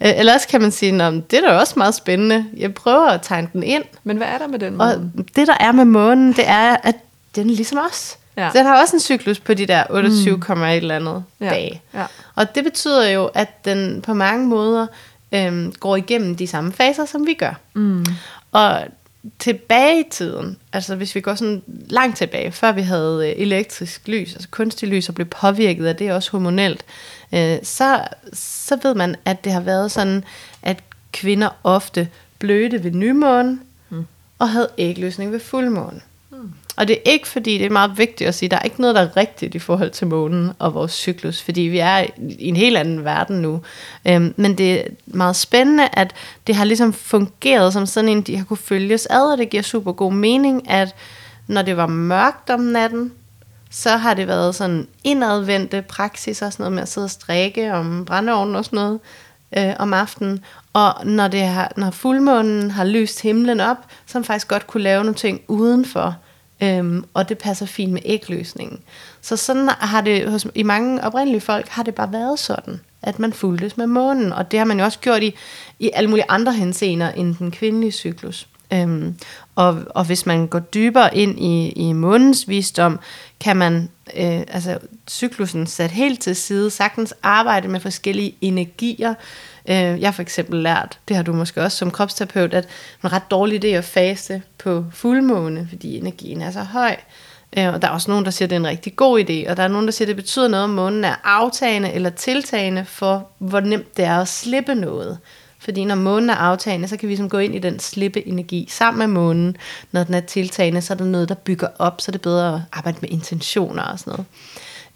ja. Eller også kan man sige, Nå, det er da også meget spændende. Jeg prøver at tegne den ind. Men hvad er der med den Og måne? det, der er med månen, det er, at den er ligesom os. Ja. Den har også en cyklus på de der 28, mm. et eller andet Ja, dage. ja. Og det betyder jo, at den på mange måder øhm, går igennem de samme faser, som vi gør. Mm. Og tilbage i tiden, altså hvis vi går sådan langt tilbage, før vi havde øh, elektrisk lys, altså kunstig lys, og blev påvirket af det også hormonelt, øh, så, så ved man, at det har været sådan, at kvinder ofte blødte ved nymåne, mm. og havde ægløsning ved fuldmåne. Og det er ikke fordi, det er meget vigtigt at sige, der er ikke noget, der er rigtigt i forhold til månen og vores cyklus, fordi vi er i en helt anden verden nu. Øhm, men det er meget spændende, at det har ligesom fungeret som sådan en, de har kunne følges ad, og det giver super god mening, at når det var mørkt om natten, så har det været sådan indadvendte praksis og sådan noget med at sidde og strikke om brændeovnen og sådan noget øh, om aftenen. Og når, det har, når fuldmånen har lyst himlen op, så har man faktisk godt kunne lave nogle ting udenfor. Øhm, og det passer fint med ægløsningen. Så sådan har det hos, i mange oprindelige folk har det bare været sådan. at man fuldtes med månen. Og det har man jo også gjort i, i alle mulige andre henseender end den kvindelige cyklus. Øhm, og, og hvis man går dybere ind i, i månens visdom, kan man, øh, altså cyklusen sat helt til side, sagtens arbejde med forskellige energier. Øh, jeg har for eksempel lært, det har du måske også som kropsterapeut, at det er en ret dårlig idé at faste på fuldmåne, fordi energien er så høj. Øh, og der er også nogen, der siger, at det er en rigtig god idé, og der er nogen, der siger, at det betyder noget, om månen er aftagende eller tiltagende for, hvor nemt det er at slippe noget. Fordi når månen er aftagende, så kan vi som gå ind i den slippe energi sammen med månen. Når den er tiltagende, så er der noget, der bygger op, så er det bedre at arbejde med intentioner og sådan noget.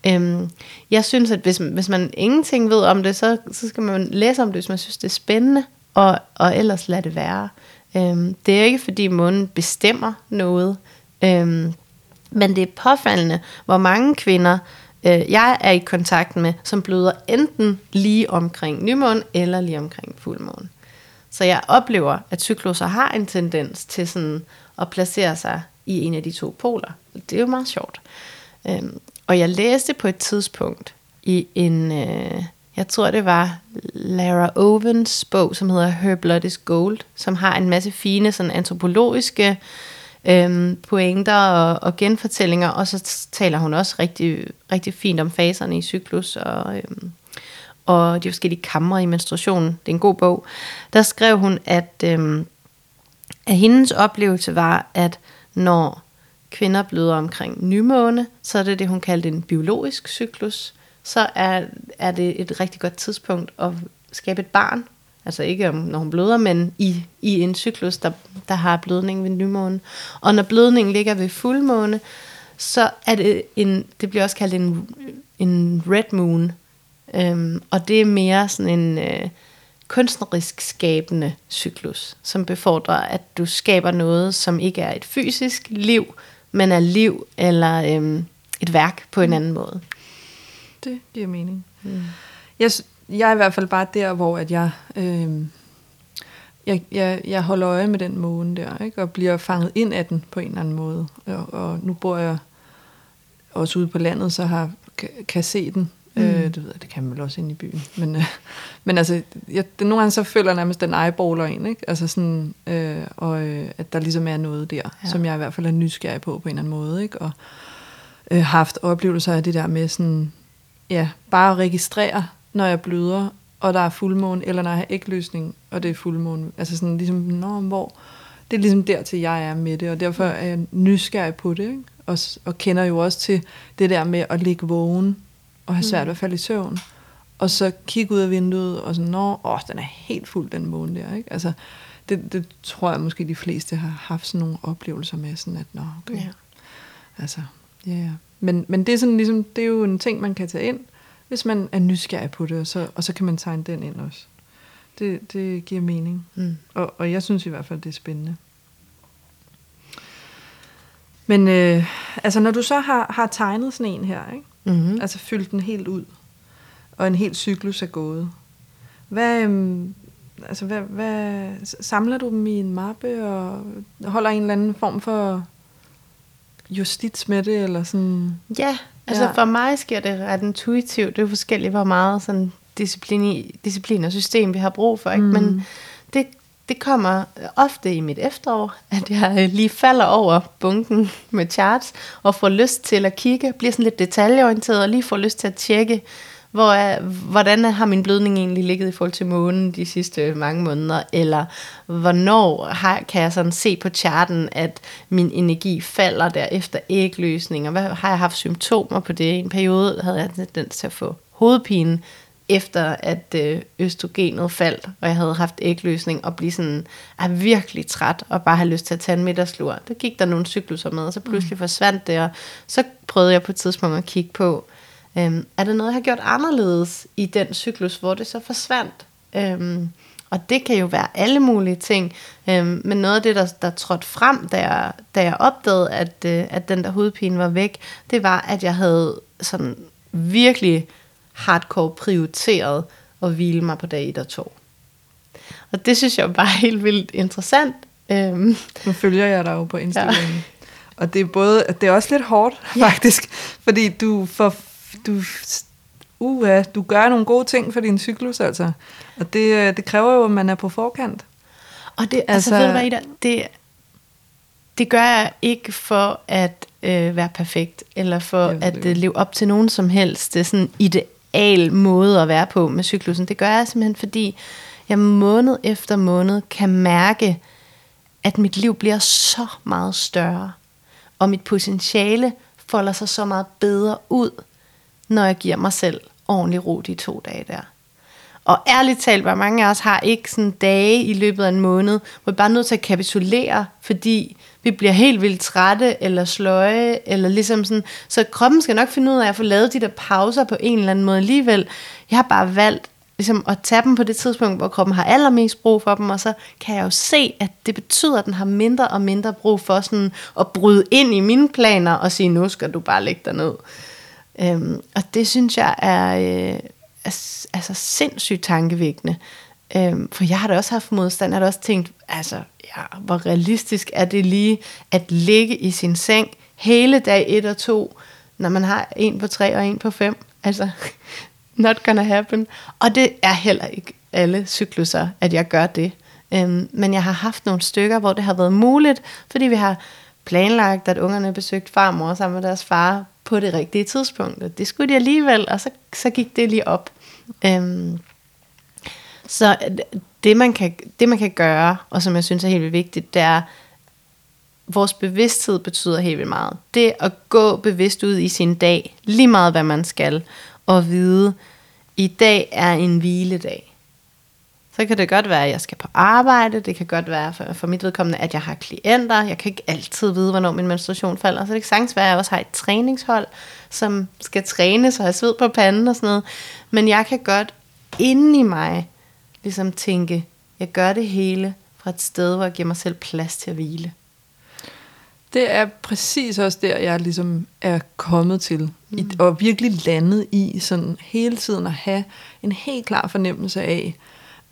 Øhm, jeg synes, at hvis, hvis man ingenting ved om det, så, så skal man læse om det, hvis man synes, det er spændende, og, og ellers lade det være. Øhm, det er ikke, fordi månen bestemmer noget, øhm, men det er påfaldende, hvor mange kvinder, øh, jeg er i kontakt med, som bløder enten lige omkring nymåne eller lige omkring fuldmåne. Så jeg oplever, at cykluser har en tendens til sådan at placere sig i en af de to poler. Det er jo meget sjovt. Øhm, og jeg læste på et tidspunkt i en, øh, jeg tror det var Lara Owens bog, som hedder Her Blood is Gold, som har en masse fine sådan antropologiske øhm, pointer og, og genfortællinger, og så taler hun også rigtig, rigtig fint om faserne i cyklus og, øhm, og de forskellige kamre i menstruationen. Det er en god bog. Der skrev hun, at, øhm, at hendes oplevelse var, at når kvinder bløder omkring nymåne, så er det det, hun kaldte en biologisk cyklus. Så er, er det et rigtig godt tidspunkt at skabe et barn, Altså ikke om, når hun bløder, men i, i en cyklus, der, der har blødning ved nymåne. Og når blødningen ligger ved fuldmåne, så er det en, det bliver også kaldt en, en red moon. Øhm, og det er mere sådan en øh, kunstnerisk skabende cyklus, som befordrer, at du skaber noget, som ikke er et fysisk liv, men er liv eller øhm, et værk på en anden måde. Det giver mening. Mm. Jeg, jeg er i hvert fald bare der, hvor at jeg, øh, jeg, jeg, jeg holder øje med den måne der, ikke? og bliver fanget ind af den på en eller anden måde. Og, og nu bor jeg også ude på landet, så har, kan, kan se den. Mm. Øh, det ved jeg, det kan man vel også ind i byen. Men, øh, men altså, jeg, det, nogle gange så føler jeg nærmest, den eyeballer ind, ikke? Altså sådan, øh, og øh, at der ligesom er noget der, ja. som jeg i hvert fald er nysgerrig på, på en eller anden måde, ikke? Og øh, haft oplevelser af det der med sådan, ja, bare at registrere når jeg bløder, og der er fuldmåne, eller når jeg har ægløsning, og det er fuldmåne. Altså sådan ligesom, nå, hvor... Det er ligesom der til jeg er med det, og derfor er jeg nysgerrig på det, ikke? Og, og kender jo også til det der med at ligge vågen, og have svært ved at falde i søvn. Og så kigge ud af vinduet, og sådan, nå, åh, den er helt fuld, den måne der, ikke? Altså, det, det tror jeg måske de fleste har haft sådan nogle oplevelser med, sådan at, nå, okay. Ja. Altså, ja, yeah. Men, men det er sådan ligesom, det er jo en ting, man kan tage ind, hvis man er nysgerrig på det, og så, og så kan man tegne den ind også. Det, det giver mening. Mm. Og, og jeg synes i hvert fald, det er spændende. Men øh, altså, når du så har, har tegnet sådan en her, ikke? Mm-hmm. altså fyldt den helt ud, og en hel cyklus er gået, hvad, øhm, altså, hvad, hvad, samler du dem i en mappe, og holder en eller anden form for justits med det, eller sådan? Ja, Altså ja. for mig sker det ret intuitivt. Det er forskelligt, hvor meget sådan disciplin, disciplin og system vi har brug for. Ikke? Mm. Men det, det kommer øh, ofte i mit efterår, at jeg øh, lige falder over bunken med charts, og får lyst til at kigge, bliver sådan lidt detaljeorienteret, og lige får lyst til at tjekke, hvor er, hvordan har min blødning egentlig ligget i forhold til månen de sidste mange måneder? Eller hvornår har, kan jeg sådan se på charten, at min energi falder der efter ægløsning? Og hvad har jeg haft symptomer på det? I en periode havde jeg tendens til at få hovedpine, efter at øh, østrogenet faldt, og jeg havde haft ægløsning, og blive sådan, er virkelig træt, og bare have lyst til at tage en middagslur. Der gik der nogle cykluser med, og så pludselig mm. forsvandt det, og så prøvede jeg på et tidspunkt at kigge på, Øhm, er der noget, jeg har gjort anderledes i den cyklus, hvor det så forsvandt? Øhm, og det kan jo være alle mulige ting. Øhm, men noget af det, der, der trådte frem, da jeg, da jeg opdagede, at, øh, at den der hovedpine var væk, det var, at jeg havde sådan virkelig hardcore prioriteret at hvile mig på dag 1 og 2. Og det synes jeg var helt vildt interessant. Øhm. Nu følger jeg dig jo på Instagram. Ja. Og det er både, det er også lidt hårdt, faktisk, ja. fordi du får du uha, du gør nogle gode ting for din cyklus, altså. Og det, øh, det kræver jo, at man er på forkant. Og det, altså, altså ved du hvad, Ida, det, det gør jeg ikke for at øh, være perfekt, eller for at øh, leve op til nogen som helst. Det er sådan en ideal måde at være på med cyklusen. Det gør jeg simpelthen, fordi jeg måned efter måned kan mærke, at mit liv bliver så meget større, og mit potentiale folder sig så meget bedre ud, når jeg giver mig selv ordentlig ro de to dage der. Og ærligt talt, hvor mange af os har ikke sådan dage i løbet af en måned, hvor vi bare er nødt til at kapitulere, fordi vi bliver helt vildt trætte eller sløje, eller ligesom sådan, så kroppen skal nok finde ud af at få lavet de der pauser på en eller anden måde alligevel. Jeg har bare valgt ligesom at tage dem på det tidspunkt, hvor kroppen har allermest brug for dem, og så kan jeg jo se, at det betyder, at den har mindre og mindre brug for sådan at bryde ind i mine planer og sige, nu skal du bare lægge dig ned. Øhm, og det synes jeg er, øh, er altså sindssygt tankevækkende. Øhm, for jeg har da også haft modstand, jeg har da også tænkt, altså, ja, hvor realistisk er det lige at ligge i sin seng hele dag 1 og 2, når man har en på 3 og en på 5. Altså, not gonna happen. Og det er heller ikke alle cykluser, at jeg gør det. Øhm, men jeg har haft nogle stykker, hvor det har været muligt, fordi vi har planlagt, at ungerne besøgte farmor sammen med deres far på det rigtige tidspunkt. Og det skulle de alligevel, og så, så gik det lige op. Øhm, så øh, det man, kan, det man kan gøre, og som jeg synes er helt vildt vigtigt, det er, vores bevidsthed betyder helt vildt meget. Det at gå bevidst ud i sin dag, lige meget hvad man skal, og vide, i dag er en hviledag. Så kan det godt være, at jeg skal på arbejde. Det kan godt være for, for mit vedkommende, at jeg har klienter. Jeg kan ikke altid vide, hvornår min menstruation falder. Så det kan sagtens være, at jeg også har et træningshold, som skal træne, så jeg sved på panden og sådan noget. Men jeg kan godt inde i mig ligesom tænke, jeg gør det hele fra et sted, hvor jeg giver mig selv plads til at hvile. Det er præcis også der, jeg ligesom er kommet til. Mm. I, og virkelig landet i sådan hele tiden at have en helt klar fornemmelse af,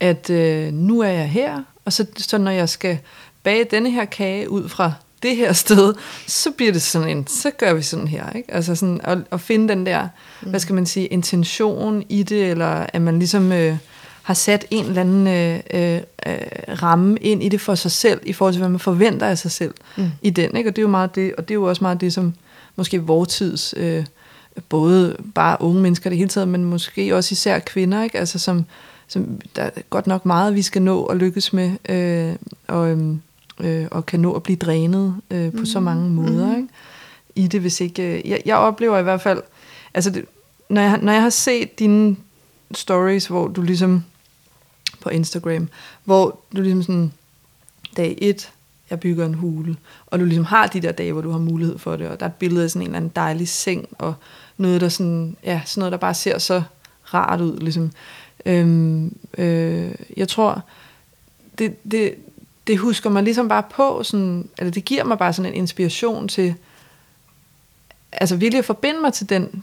at øh, nu er jeg her, og så, så når jeg skal bage denne her kage ud fra det her sted, så bliver det sådan en, så gør vi sådan her, ikke? Altså sådan at, at finde den der, mm. hvad skal man sige, intention i det, eller at man ligesom øh, har sat en eller anden øh, øh, ramme ind i det for sig selv, i forhold til, hvad man forventer af sig selv mm. i den, ikke? Og det er jo meget det, og det er jo også meget det, som måske vores tids, øh, både bare unge mennesker det hele taget, men måske også især kvinder, ikke? Altså som, som der er godt nok meget, vi skal nå at lykkes med, øh, og, øhm, øh, og kan nå at blive drænet øh, på mm. så mange måder mm. ikke? i det, hvis ikke... Øh, jeg, jeg oplever i hvert fald, altså det, når, jeg, når jeg har set dine stories, hvor du ligesom på Instagram, hvor du ligesom sådan, dag 1, jeg bygger en hule, og du ligesom har de der dage, hvor du har mulighed for det, og der er et billede af sådan en eller anden dejlig seng, og noget, der sådan, ja, sådan noget, der bare ser så rart ud, ligesom. Øhm, øh, jeg tror, det, det, det husker mig ligesom bare på, sådan, eller det giver mig bare sådan en inspiration til, altså virkelig at forbinde mig til den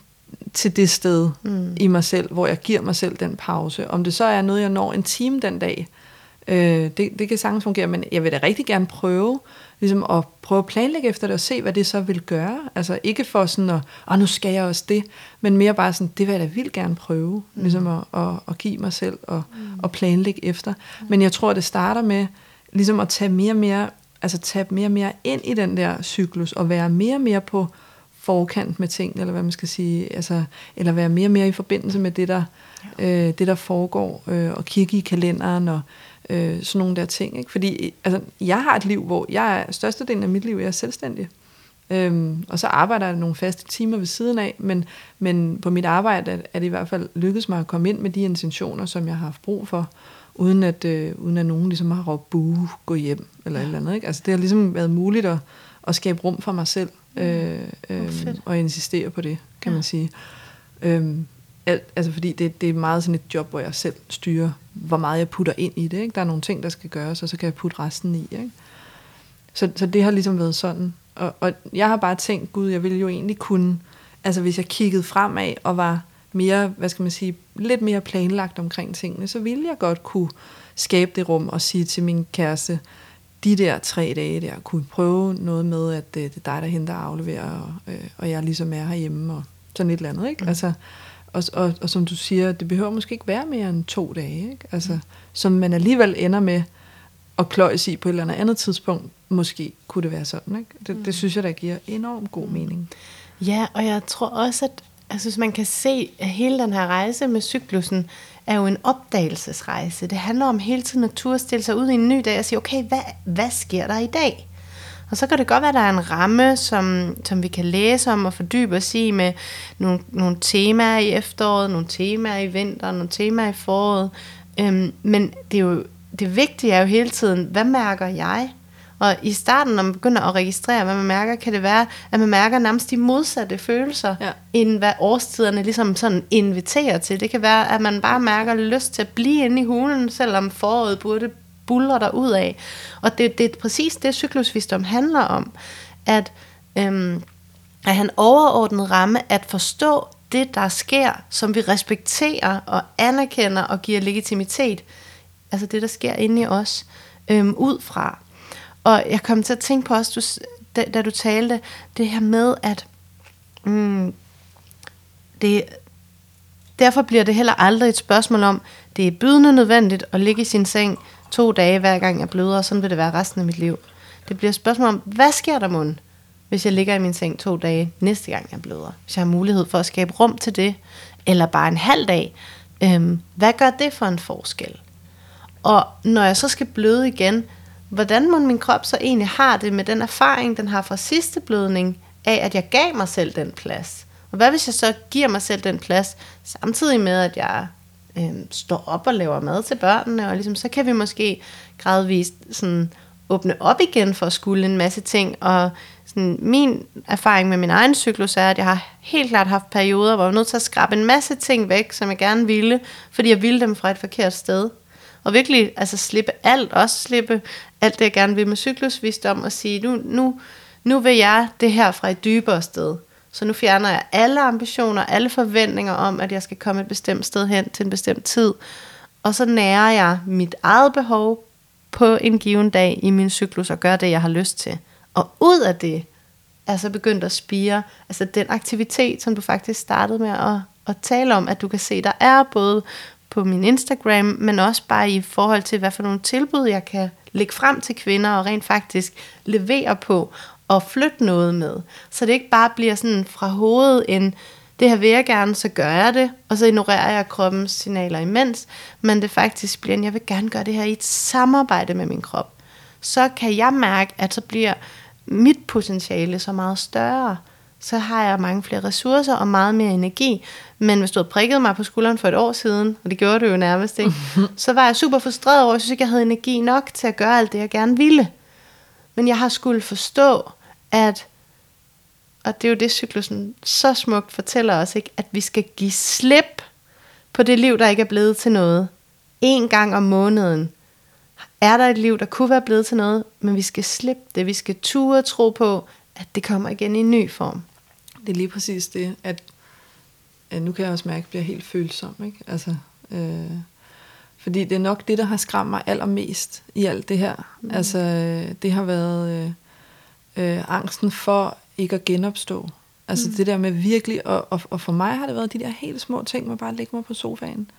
til det sted mm. i mig selv, hvor jeg giver mig selv den pause. Om det så er noget, jeg når en time den dag, øh, det, det kan sagtens fungere, men jeg vil da rigtig gerne prøve, ligesom at prøve at planlægge efter det, og se, hvad det så vil gøre. Altså ikke for sådan at, åh, nu skal jeg også det, men mere bare sådan, det vil jeg da vildt gerne prøve, mm. ligesom at, at, at give mig selv og, mm. at planlægge efter. Mm. Men jeg tror, det starter med, ligesom at tage mere og mere, altså tage mere og mere ind i den der cyklus, og være mere og mere på forkant med ting, eller hvad man skal sige, altså, eller være mere og mere i forbindelse med det, der, ja. øh, det, der foregår, øh, og kigge i kalenderen, og øh, sådan nogle der ting. Ikke? Fordi altså, jeg har et liv, hvor jeg er, størstedelen af mit liv jeg er selvstændig. Øhm, og så arbejder jeg nogle faste timer ved siden af, men, men på mit arbejde er det i hvert fald lykkedes mig at komme ind med de intentioner, som jeg har haft brug for, uden at, øh, uden at nogen ligesom har råbt buh, gå hjem, eller ja. et eller andet. Ikke? Altså det har ligesom været muligt at, at skabe rum for mig selv, øh, øh, og insistere på det, kan ja. man sige. Øhm, al, altså fordi det, det er meget sådan et job, hvor jeg selv styrer, hvor meget jeg putter ind i det. Ikke? Der er nogle ting, der skal gøres, og så kan jeg putte resten i. Ikke? Så, så det har ligesom været sådan. Og, og jeg har bare tænkt, gud, jeg ville jo egentlig kunne, altså hvis jeg kiggede fremad og var mere, hvad skal man sige, lidt mere planlagt omkring tingene, så ville jeg godt kunne skabe det rum og sige til min kæreste, de der tre dage der, kunne prøve noget med, at det, det er dig, der henter og afleverer, og, øh, og jeg ligesom er herhjemme, og sådan et eller andet, ikke? Mm. Altså, og, og, og som du siger, det behøver måske ikke være mere end to dage, ikke? Altså, mm. som man alligevel ender med at kløjes i på et eller andet tidspunkt. Måske kunne det være sådan. Ikke? Det, mm. det synes jeg, der giver enormt god mening. Ja, og jeg tror også, at altså, man kan se, hele den her rejse med cyklusen er jo en opdagelsesrejse. Det handler om hele tiden at turde stille sig ud i en ny dag og sige, okay, hvad, hvad sker der i dag? Og så kan det godt være, at der er en ramme, som, som vi kan læse om og fordybe os i med nogle, nogle temaer i efteråret, nogle temaer i vinteren, nogle temaer i foråret. Øhm, men det, er jo, det vigtige er jo hele tiden, hvad mærker jeg? Og i starten, når man begynder at registrere, hvad man mærker, kan det være, at man mærker nærmest de modsatte følelser, ja. end hvad årstiderne ligesom sådan inviterer til. Det kan være, at man bare mærker lyst til at blive inde i hulen, selvom foråret burde buller der ud af. Og det, det er præcis det, cyklusvisdom handler om. At, øhm, at han overordnet ramme at forstå det, der sker, som vi respekterer og anerkender og giver legitimitet. Altså det, der sker inde i os, øhm, ud fra. Og jeg kom til at tænke på også, du, da, da du talte, det her med, at mm, det, derfor bliver det heller aldrig et spørgsmål om, det er bydende nødvendigt at ligge i sin seng to dage hver gang jeg bløder, og sådan vil det være resten af mit liv. Det bliver et spørgsmål om, hvad sker der mund, hvis jeg ligger i min seng to dage næste gang jeg bløder? Hvis jeg har mulighed for at skabe rum til det, eller bare en halv dag, øhm, hvad gør det for en forskel? Og når jeg så skal bløde igen, hvordan må min krop så egentlig har det med den erfaring, den har fra sidste blødning, af at jeg gav mig selv den plads? Og hvad hvis jeg så giver mig selv den plads, samtidig med, at jeg øh, står op og laver mad til børnene, og ligesom, så kan vi måske gradvist sådan, åbne op igen for at skulle en masse ting. Og sådan, min erfaring med min egen cyklus er, at jeg har helt klart haft perioder, hvor jeg var nødt til at skrabe en masse ting væk, som jeg gerne ville, fordi jeg ville dem fra et forkert sted. Og virkelig altså slippe alt, også slippe alt det, jeg gerne vil med cyklusvisdom, og sige, nu, nu, nu vil jeg det her fra et dybere sted. Så nu fjerner jeg alle ambitioner, alle forventninger om, at jeg skal komme et bestemt sted hen til en bestemt tid. Og så nærer jeg mit eget behov på en given dag i min cyklus og gør det, jeg har lyst til. Og ud af det er så begyndt at spire, altså den aktivitet, som du faktisk startede med at, at tale om, at du kan se, der er både på min Instagram, men også bare i forhold til, hvad for nogle tilbud, jeg kan lægge frem til kvinder og rent faktisk levere på og flytte noget med. Så det ikke bare bliver sådan fra hovedet en, det her vil jeg gerne, så gør jeg det, og så ignorerer jeg kroppens signaler imens, men det faktisk bliver en, jeg vil gerne gøre det her i et samarbejde med min krop. Så kan jeg mærke, at så bliver mit potentiale så meget større. Så har jeg mange flere ressourcer og meget mere energi. Men hvis du havde prikket mig på skulderen for et år siden, og det gjorde du jo nærmest ikke, så var jeg super frustreret over, at jeg synes ikke, jeg havde energi nok til at gøre alt det, jeg gerne ville. Men jeg har skulle forstå, at, og det er jo det, cyklusen så smukt fortæller os, ikke? at vi skal give slip på det liv, der ikke er blevet til noget. En gang om måneden er der et liv, der kunne være blevet til noget, men vi skal slippe det. Vi skal ture og tro på, at det kommer igen i en ny form. Det er lige præcis det, at, at nu kan jeg også mærke, at jeg bliver helt følsom. Ikke? Altså, øh, fordi det er nok det, der har skræmt mig allermest i alt det her. Mm. Altså, det har været... Øh, øh, angsten for ikke at genopstå. Altså mm. det der med virkelig, og, og, og for mig har det været de der helt små ting med bare at lægge mig på sofaen.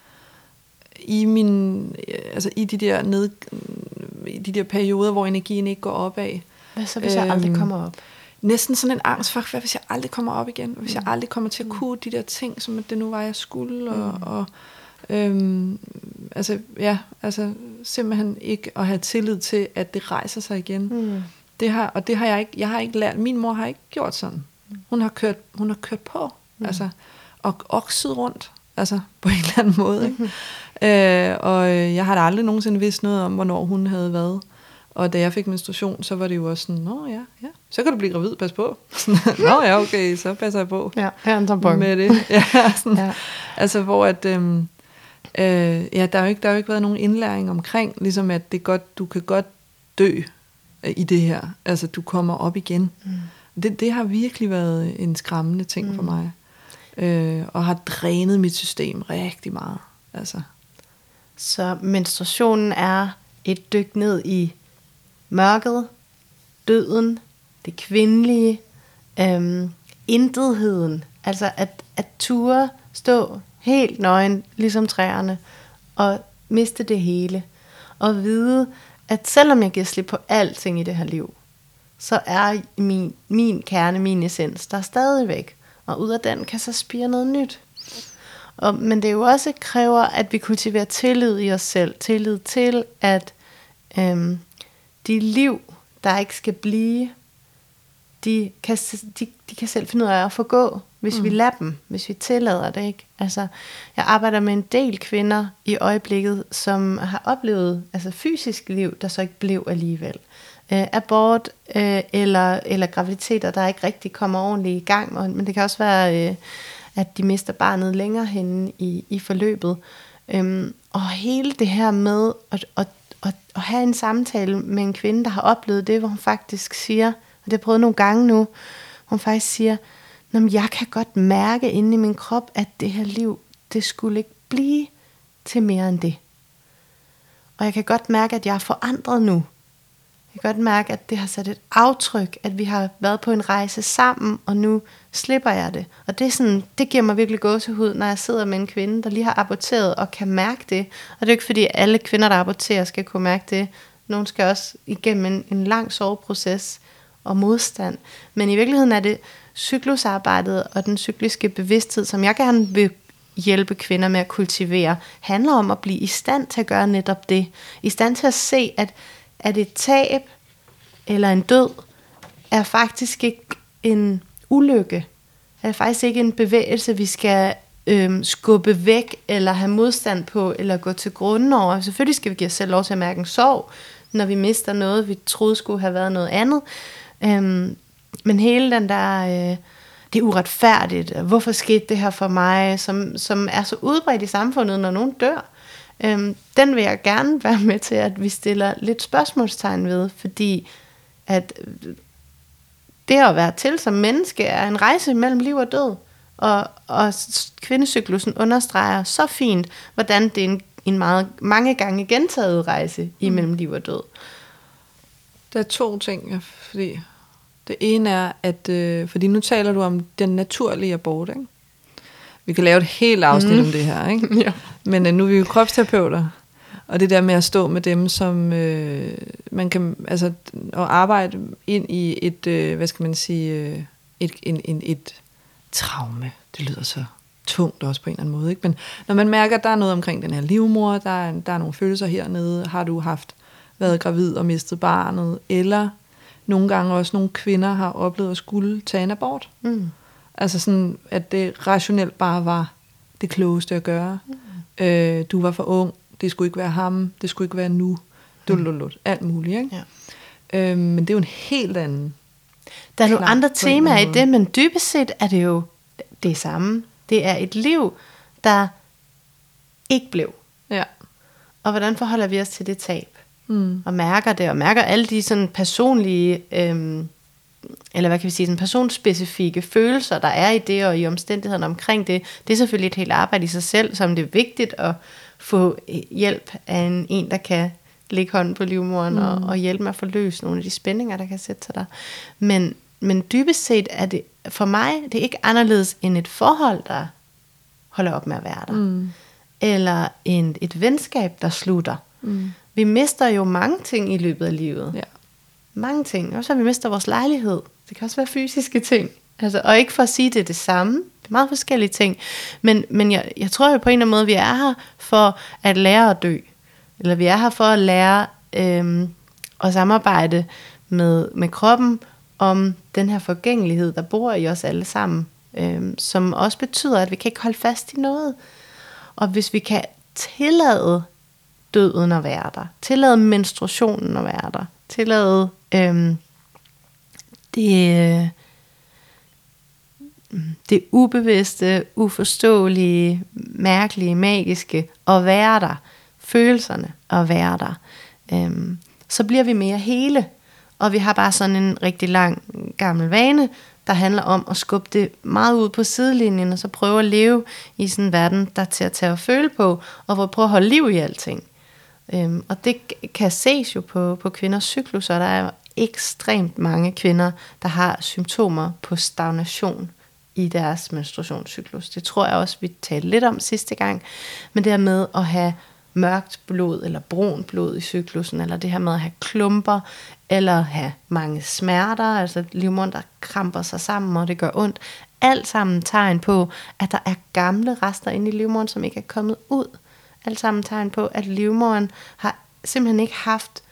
I, min, øh, altså i de der ned, i de der perioder, hvor energien ikke går opad. Hvad så, hvis øhm, jeg aldrig øhm, kommer op? Næsten sådan en angst for, hvad hvis jeg aldrig kommer op igen? Hvis mm. jeg aldrig kommer til at mm. kunne de der ting, som det nu var, jeg skulle. Og, mm. og øhm, altså, ja, altså simpelthen ikke at have tillid til, at det rejser sig igen. Mm. Det har, og det har jeg ikke, jeg har ikke lært, min mor har ikke gjort sådan. Hun har kørt, hun har kørt på, mm. altså, og okset rundt, altså på en eller anden måde. Ikke? Mm. Øh, og øh, jeg har da aldrig nogensinde vidst noget om, hvornår hun havde været. Og da jeg fik menstruation, så var det jo også sådan, nå ja, ja, så kan du blive gravid, pas på. nå ja, okay, så passer jeg på. Ja, her er en tampon. Med det. Ja, sådan, ja. Altså hvor at, øhm, øh, ja, der har, jo ikke, der har jo ikke været nogen indlæring omkring, ligesom at det godt, du kan godt dø i det her. Altså, du kommer op igen. Mm. Det, det har virkelig været en skræmmende ting mm. for mig. Øh, og har drænet mit system rigtig meget. Altså. Så menstruationen er et dyk ned i mørket, døden, det kvindelige, øhm, intetheden. Altså at, at ture stå helt nøgen, ligesom træerne, og miste det hele. Og vide, at selvom jeg giver slip på alting i det her liv, så er min, min kerne, min essens, der er stadigvæk. Og ud af den kan så spire noget nyt. Og, men det jo også kræver, at vi kultiverer tillid i os selv. Tillid til, at øhm, de liv, der ikke skal blive, de kan, de, de kan selv finde ud af at forgå, hvis mm. vi lader dem, hvis vi tillader det. ikke. Altså, jeg arbejder med en del kvinder i øjeblikket, som har oplevet altså fysisk liv, der så ikke blev alligevel. Øh, abort øh, eller, eller graviditeter, der ikke rigtig kommer ordentligt i gang, men det kan også være, øh, at de mister barnet længere henne i, i forløbet. Øhm, og hele det her med at, at, at, at have en samtale med en kvinde, der har oplevet det, hvor hun faktisk siger, og det har jeg prøvet nogle gange nu, hvor hun faktisk siger, jeg kan godt mærke inde i min krop, at det her liv, det skulle ikke blive til mere end det. Og jeg kan godt mærke, at jeg er forandret nu. Jeg kan godt mærke, at det har sat et aftryk, at vi har været på en rejse sammen, og nu slipper jeg det. Og det, er sådan, det giver mig virkelig gåsehud, når jeg sidder med en kvinde, der lige har aborteret og kan mærke det. Og det er jo ikke fordi, alle kvinder, der aborterer, skal kunne mærke det. Nogle skal også igennem en, en lang soveproces og modstand. Men i virkeligheden er det cyklusarbejdet og den cykliske bevidsthed, som jeg gerne vil hjælpe kvinder med at kultivere, handler om at blive i stand til at gøre netop det. I stand til at se, at at et tab eller en død er faktisk ikke en ulykke. Er faktisk ikke en bevægelse, vi skal øhm, skubbe væk, eller have modstand på, eller gå til grunden over. Selvfølgelig skal vi give os selv lov til at mærke en sorg, når vi mister noget, vi troede skulle have været noget andet. Øhm, men hele den der, øh, det er uretfærdigt, hvorfor skete det her for mig, som, som er så udbredt i samfundet, når nogen dør. Øhm, den vil jeg gerne være med til, at vi stiller lidt spørgsmålstegn ved, fordi at det at være til som menneske er en rejse mellem liv og død. Og, og kvindecyklusen understreger så fint, hvordan det er en, en meget, mange gange gentaget rejse imellem mm. liv og død. Der er to ting, fordi det ene er, at øh, fordi nu taler du om den naturlige abort, ikke? Vi kan lave et helt afsnit mm. om det her, ikke? ja. Men uh, nu er vi jo kropsterapeuter, og det der med at stå med dem, som øh, man kan, altså, at arbejde ind i et, øh, hvad skal man sige, øh, et, en, en, et traume. Det lyder så tungt også på en eller anden måde, ikke? Men når man mærker, at der er noget omkring den her livmor, der er, der er nogle følelser hernede, har du haft været gravid og mistet barnet, eller nogle gange også nogle kvinder har oplevet at skulle tage en abort. Mm. Altså sådan, at det rationelt bare var det klogeste at gøre. Mm. Øh, du var for ung, det skulle ikke være ham, det skulle ikke være nu, dullulut, alt muligt. Ikke? Ja. Øh, men det er jo en helt anden... Der er nogle andre temaer i det, men dybest set er det jo det samme. Det er et liv, der ikke blev. Ja. Og hvordan forholder vi os til det tab? Mm. Og mærker det, og mærker alle de sådan personlige... Øhm, eller hvad kan vi sige, sådan personspecifikke følelser, der er i det, og i omstændighederne omkring det, det er selvfølgelig et helt arbejde i sig selv, som det er vigtigt at få hjælp af en, en der kan lægge hånden på livmoderen mm. og, og hjælpe med at forløse nogle af de spændinger, der kan sætte sig der. Men, men dybest set er det, for mig, det er ikke anderledes end et forhold, der holder op med at være der. Mm. Eller en, et venskab, der slutter. Mm. Vi mister jo mange ting i løbet af livet. Ja mange ting. Også at vi mister vores lejlighed. Det kan også være fysiske ting. Altså, og ikke for at sige, det er det samme. Det er meget forskellige ting. Men, men jeg, jeg tror jo på en eller anden måde, vi er her for at lære at dø. Eller vi er her for at lære øh, at samarbejde med, med kroppen om den her forgængelighed, der bor i os alle sammen. Øh, som også betyder, at vi kan ikke holde fast i noget. Og hvis vi kan tillade døden at være der, tillade menstruationen at være der, tillade øh, det, Mm. det ubevidste, uforståelige, mærkelige, magiske at være der, følelserne at være der, øhm, så bliver vi mere hele. Og vi har bare sådan en rigtig lang gammel vane, der handler om at skubbe det meget ud på sidelinjen, og så prøve at leve i sådan en verden, der er til at tage og føle på, og hvor prøve at holde liv i alting. Øhm, og det kan ses jo på, på kvinders cyklus, og Der er ekstremt mange kvinder, der har symptomer på stagnation i deres menstruationscyklus. Det tror jeg også, vi talte lidt om sidste gang. Men det her med at have mørkt blod eller brun blod i cyklusen, eller det her med at have klumper, eller have mange smerter, altså livmoderen, der kramper sig sammen, og det gør ondt. Alt sammen tegn på, at der er gamle rester inde i livmoderen, som ikke er kommet ud. Alt sammen tegn på, at livmoderen har simpelthen ikke haft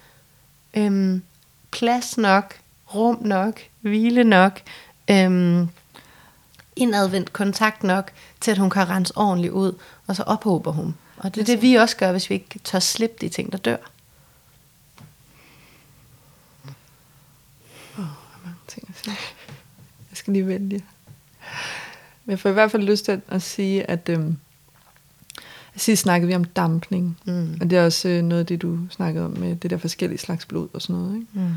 øhm, plads nok, rum nok, hvile nok, øhm, indadvendt kontakt nok, til at hun kan rense ordentligt ud, og så ophober hun. Og det er det, vi også gør, hvis vi ikke tør slippe de ting, der dør. Åh, oh, mange ting at. Jeg skal lige vælge. Men jeg får i hvert fald lyst til at sige, at øhm, sidst snakkede vi om dampning. Mm. Og det er også øh, noget af det, du snakkede om med det der forskellige slags blod og sådan noget. Ikke? Mm.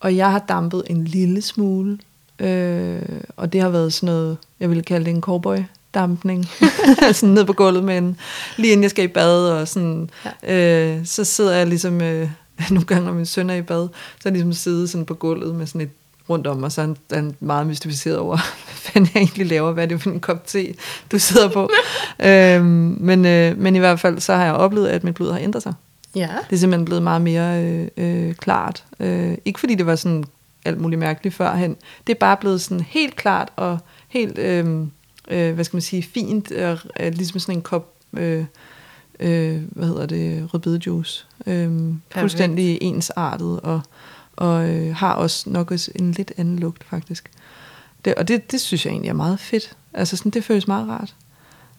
Og jeg har dampet en lille smule. Øh, og det har været sådan noget, jeg ville kalde det en cowboy dampning. sådan ned på gulvet med en, lige inden jeg skal i bad, og sådan, ja. øh, så sidder jeg ligesom, øh, nogle gange når min søn er i bad, så er jeg ligesom siddet sådan på gulvet med sådan et rundt om, og så er han, han meget mystificeret over, hvad fanden jeg egentlig laver, hvad er det for en kop te, du sidder på. øhm, men, øh, men i hvert fald, så har jeg oplevet, at mit blod har ændret sig. Ja. Det er simpelthen blevet meget mere øh, øh, klart. Øh, ikke fordi det var sådan alt muligt mærkeligt førhen. Det er bare blevet sådan helt klart og helt, øh, øh, hvad skal man sige, fint, øh, øh, ligesom sådan en kop, øh, øh, hvad hedder det, rødbedejuice. Øh, fuldstændig ensartet og og øh, har også nok også en lidt anden lugt faktisk. Det, og det, det synes jeg egentlig er meget fedt. Altså sådan, det føles meget rart.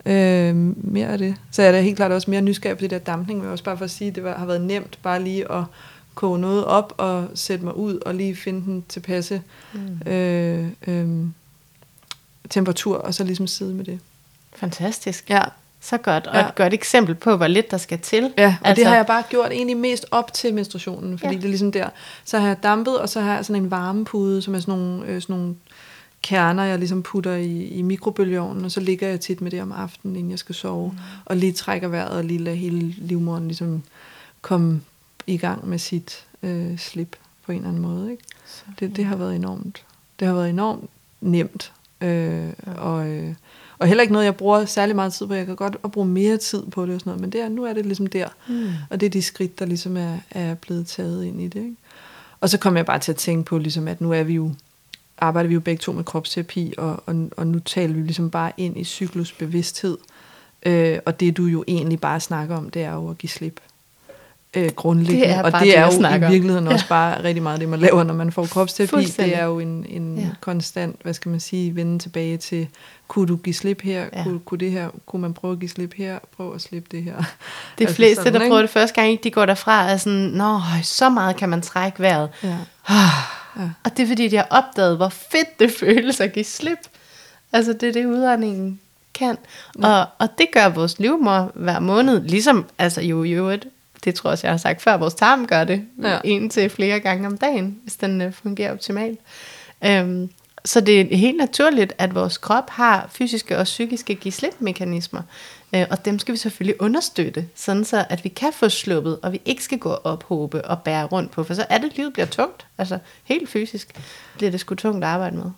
Øh, mere af det. Så er det helt klart også mere nysgerrig på det der dampning, men også bare for at sige, at det var, har været nemt bare lige at koge noget op og sætte mig ud og lige finde den tilpasse mm. øh, øh, temperatur, og så ligesom sidde med det. Fantastisk. Ja. Så godt, og ja. et godt eksempel på, hvor lidt der skal til. Ja, og altså, det har jeg bare gjort egentlig mest op til menstruationen, fordi Ja. det er ligesom der. Så har jeg dampet, og så har jeg sådan en varmepude, som er sådan nogle, øh, sådan nogle kerner, jeg ligesom putter i, i mikrobølgeovnen, og så ligger jeg tit med det om aftenen, inden jeg skal sove, mm. og lige trækker vejret, og lige lader hele livmoderen ligesom komme i gang med sit øh, slip på en eller anden måde. Ikke? Det, det har været enormt. Det har været enormt nemt. Øh, og, øh, og heller ikke noget, jeg bruger særlig meget tid på. Jeg kan godt at bruge mere tid på det og sådan noget, men det er, nu er det ligesom der. Mm. Og det er de skridt, der ligesom er, er blevet taget ind i det. Ikke? Og så kom jeg bare til at tænke på, ligesom, at nu er vi jo, arbejder vi jo begge to med kropsterapi, og, og, og nu taler vi ligesom bare ind i cyklusbevidsthed. Øh, og det du jo egentlig bare snakker om, det er jo at give slip. Øh, grundlæggende. Det er og det det, er jo i om. virkeligheden også bare rigtig meget det, man laver, når man får kropsterapi. Det er jo en, en Ja. konstant, hvad skal man sige, vende tilbage til, kunne du give slip her? Ja. Kunne, kunne, det her? kunne man prøve at give slip her? Prøv at slippe det her. De Altså fleste, sådan, der ikke? prøver det første gang, de går derfra og er sådan, Nå, så meget kan man trække vejret. Ja. Ja. Og det er fordi, de har opdaget, hvor fedt det føles at give slip. Altså, det er det, udregningen kan. Ja. Og, og det gør vores livmor hver måned, ligesom, altså jo i øvrigt, det tror jeg også, jeg har sagt før, vores tarm gør det ja. En til flere gange om dagen, hvis den uh, fungerer optimalt. Øhm, så det er helt naturligt, at vores krop har fysiske og psykiske give slip mekanismer, øh, og dem skal vi selvfølgelig understøtte, sådan så at vi kan få sluppet, og vi ikke skal gå og ophobe og bære rundt på, for så er det, livet bliver tungt. Altså helt fysisk bliver det sgu tungt at arbejde med.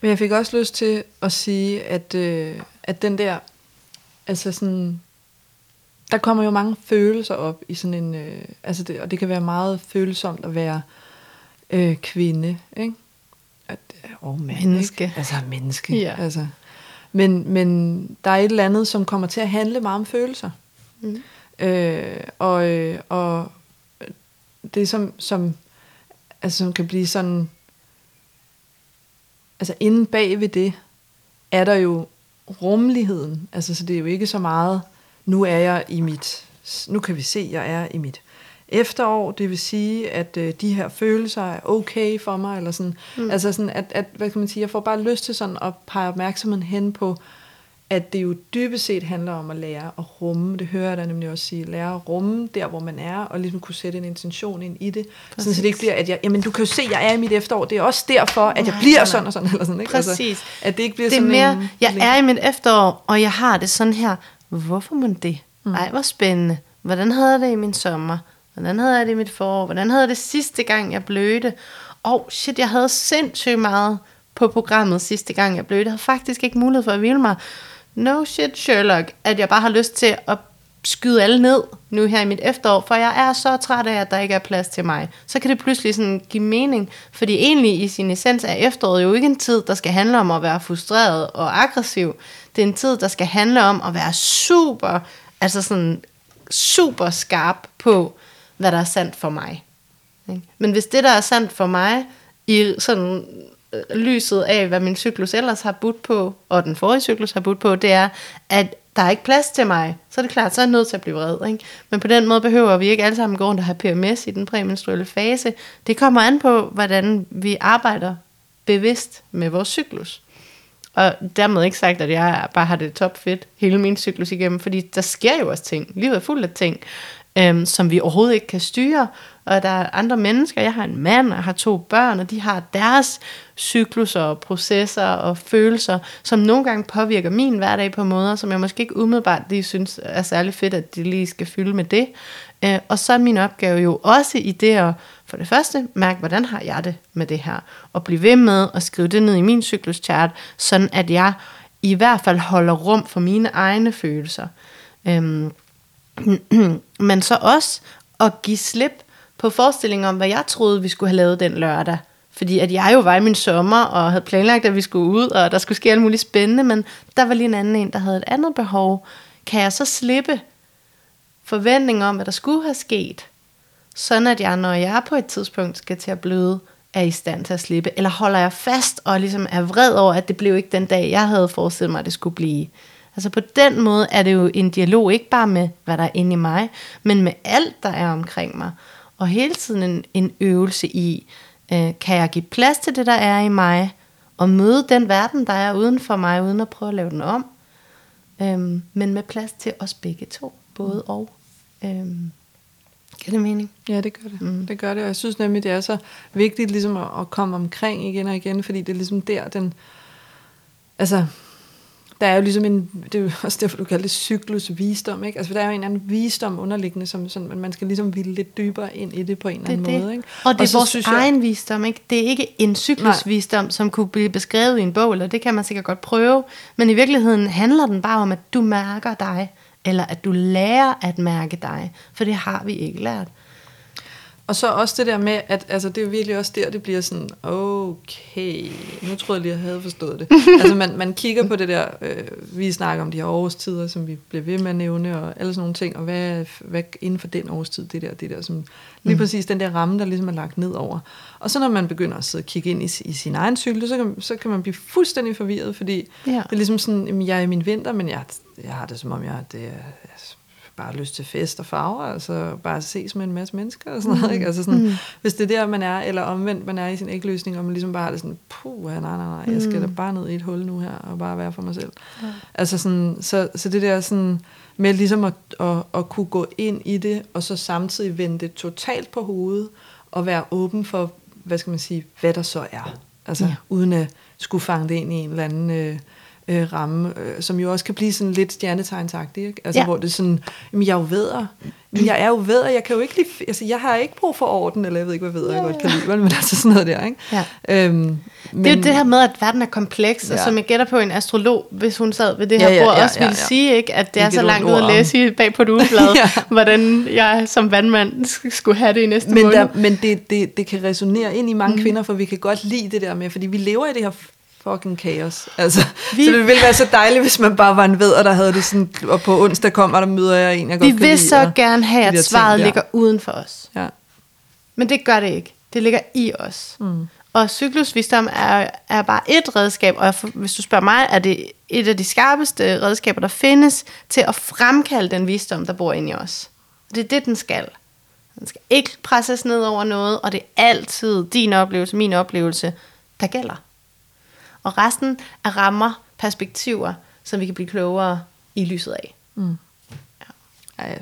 Men jeg fik også lyst til at sige, at, øh, at den der, altså sådan, der kommer jo mange følelser op i sådan en, øh, altså det, og det kan være meget følsomt at være øh, kvinde, ikke? At, og mand, Menneske. Ikke? Altså menneske. Ja. Altså. Men, men der er et eller andet, som kommer til at handle meget om følelser. Mm. Øh, og, øh, og det som, som, altså, som kan blive sådan, altså inde bag ved det, er der jo rummeligheden. Altså, så det er jo ikke så meget, nu er jeg i mit, nu kan vi se, at jeg er i mit efterår, det vil sige, at øh, de her følelser er okay for mig, eller sådan, mm. altså sådan, at, at, hvad kan man sige, jeg får bare lyst til sådan at pege opmærksomheden hen på, at det jo dybest set handler om at lære at rumme, det hører jeg da nemlig også sige, lære at rumme der, hvor man er, og ligesom kunne sætte en intention ind i det, sådan, så det ikke bliver, at jeg, jamen du kan jo se, jeg er i mit efterår, det er også derfor, at jeg Nej, bliver nej. sådan og sådan, eller sådan, ikke? Præcis. Altså, at det ikke bliver Det er sådan mere, en... jeg er i mit efterår, og jeg har det sådan her. Hvorfor må det? Mm. Ej, hvor spændende. Hvordan havde jeg det i min sommer? Hvordan havde jeg det i mit forår? Hvordan havde jeg det sidste gang, jeg blødte? Åh, oh, shit, jeg havde sindssygt meget på programmet sidste gang, jeg blev. Jeg havde faktisk ikke mulighed for at hvile mig. No shit, Sherlock, at jeg bare har lyst til at skyde alle ned nu her i mit efterår, for jeg er så træt af, at der ikke er plads til mig. Så kan det pludselig sådan give mening, fordi egentlig i sin essens er efteråret jo ikke en tid, der skal handle om at være frustreret og aggressiv. Det er en tid, der skal handle om at være super, altså sådan super skarp på, hvad der er sandt for mig. Men hvis det, der er sandt for mig, i sådan øh, lyset af, hvad min cyklus ellers har budt på, og den forrige cyklus har budt på, det er, at der er ikke plads til mig, så er det klart, så er jeg nødt til at blive vred. Ikke? Men på den måde behøver vi ikke alle sammen gå rundt og have PMS i den præmenstruelle fase. Det kommer an på, hvordan vi arbejder bevidst med vores cyklus. Og dermed ikke sagt, at jeg bare har det top fedt hele min cyklus igennem, fordi der sker jo også ting. Livet er fuld af ting, øhm, som vi overhovedet ikke kan styre. Og der er andre mennesker, jeg har en mand, og har to børn, og de har deres cykluser og processer og følelser, som nogle gange påvirker min hverdag på måder, som jeg måske ikke umiddelbart lige synes er særlig fedt, at de lige skal fylde med det. Øh, og så er min opgave jo også i det at for det første mærke, hvordan har jeg det med det her, og blive ved med at skrive det ned i min cykluschart, sådan at jeg i hvert fald holder rum for mine egne følelser. Øhm, men så også at give slip på forestillingen om, hvad jeg troede, vi skulle have lavet den lørdag. Fordi at jeg jo var i min sommer, og havde planlagt, at vi skulle ud, og der skulle ske alt muligt spændende, men der var lige en anden en, der havde et andet behov. Kan jeg så slippe forventning om, hvad der skulle have sket, sådan at jeg, når jeg på et tidspunkt skal til at bløde, er i stand til at slippe? Eller holder jeg fast og ligesom er vred over, at det blev ikke den dag, jeg havde forestillet mig, at det skulle blive? Altså på den måde er det jo en dialog, ikke bare med, hvad der er inde i mig, men med alt, der er omkring mig. Og hele tiden en, en øvelse i, øh, kan jeg give plads til det, der er i mig, og møde den verden, der er uden for mig, uden at prøve at lave den om. Øhm, men med plads til os begge to, både og. Øhm, Giver det mening? Ja, det gør det. Mm. Det gør det, og jeg synes nemlig, det er så vigtigt ligesom at, at komme omkring igen og igen, fordi det er ligesom der, den... Altså, der er jo ligesom en, det er jo også derfor, du kalder det cyklus visdom, ikke? Altså, for der er jo en anden visdom underliggende, som sådan, man skal ligesom ville lidt dybere ind i det på en eller anden det. måde, ikke? Og det er og vores jeg, egen visdom, ikke? Det er ikke en cyklusvisdom, som kunne blive beskrevet i en bog, eller det kan man sikkert godt prøve, men i virkeligheden handler den bare om, at du mærker dig, eller at du lærer at mærke dig, for det har vi ikke lært. Og så også det der med, at altså, det er virkelig også der, det bliver sådan, okay, nu tror jeg lige, jeg havde forstået det. altså man, man kigger på det der, øh, vi snakker om de her årstider, som vi bliver ved med at nævne, og alle sådan nogle ting, og hvad, hvad inden for den årstid, det der, det der, som lige mm. præcis den der ramme, der ligesom er lagt ned over. Og så når man begynder at sidde og kigge ind i, i sin egen cykel, så kan, så kan man blive fuldstændig forvirret, fordi ja. det er ligesom sådan, jeg er i min vinter, men jeg, jeg har det som om, jeg, det er, bare lyst til fest og farver, altså bare ses med en masse mennesker og sådan noget, mm. ikke? Altså sådan, mm. hvis det er der, man er, eller omvendt, man er i sin ægløsning, og man ligesom bare har det sådan, puh, nej, nej, nej, jeg skal mm. da bare ned i et hul nu her, og bare være for mig selv. Ja. Altså sådan, så, så det der sådan, med ligesom at, at, at kunne gå ind i det, og så samtidig vende det totalt på hovedet, og være åben for, hvad skal man sige, hvad der så er. Altså, ja. uden at skulle fange det ind i en eller anden... Øh, øh, ramme, øh, som jo også kan blive sådan lidt stjernetegnsagtig, ikke? Altså, ja. hvor det er sådan, jamen, jeg er jo vedder. Men jeg er jo vedder, jeg kan jo ikke lide, altså, jeg har ikke brug for orden, eller jeg ved ikke, hvad vedder ja, jeg godt kan lide, men altså sådan noget der, ikke? Ja. Øhm, men, det er jo det her med, at verden er kompleks, ja. og som jeg gætter på en astrolog, hvis hun sad ved det her ja, ja, bord, ja, også ville ja, ja. sige, ikke, at det er så langt ud at læse bag på et ugeblad, ja. hvordan jeg som vandmand skulle have det i næste men måned. Der, men det, det, det kan resonere ind i mange mm. kvinder, for vi kan godt lide det der med, fordi vi lever i det her fucking kaos. Altså, vi, så det ville være så dejligt, hvis man bare var en ved, der havde det sådan, og på onsdag kommer der møder jeg en, jeg godt Vi vil så og, gerne have, at svaret ting, ligger uden for os. Ja. Men det gør det ikke. Det ligger i os. Mm. Og cyklusvisdom er, er bare et redskab, og hvis du spørger mig, er det et af de skarpeste redskaber, der findes til at fremkalde den visdom, der bor inde i os. Det er det, den skal. Den skal ikke presses ned over noget, og det er altid din oplevelse, min oplevelse, der gælder. Og resten er rammer, perspektiver, som vi kan blive klogere i lyset af. Mm. Ja. Ja,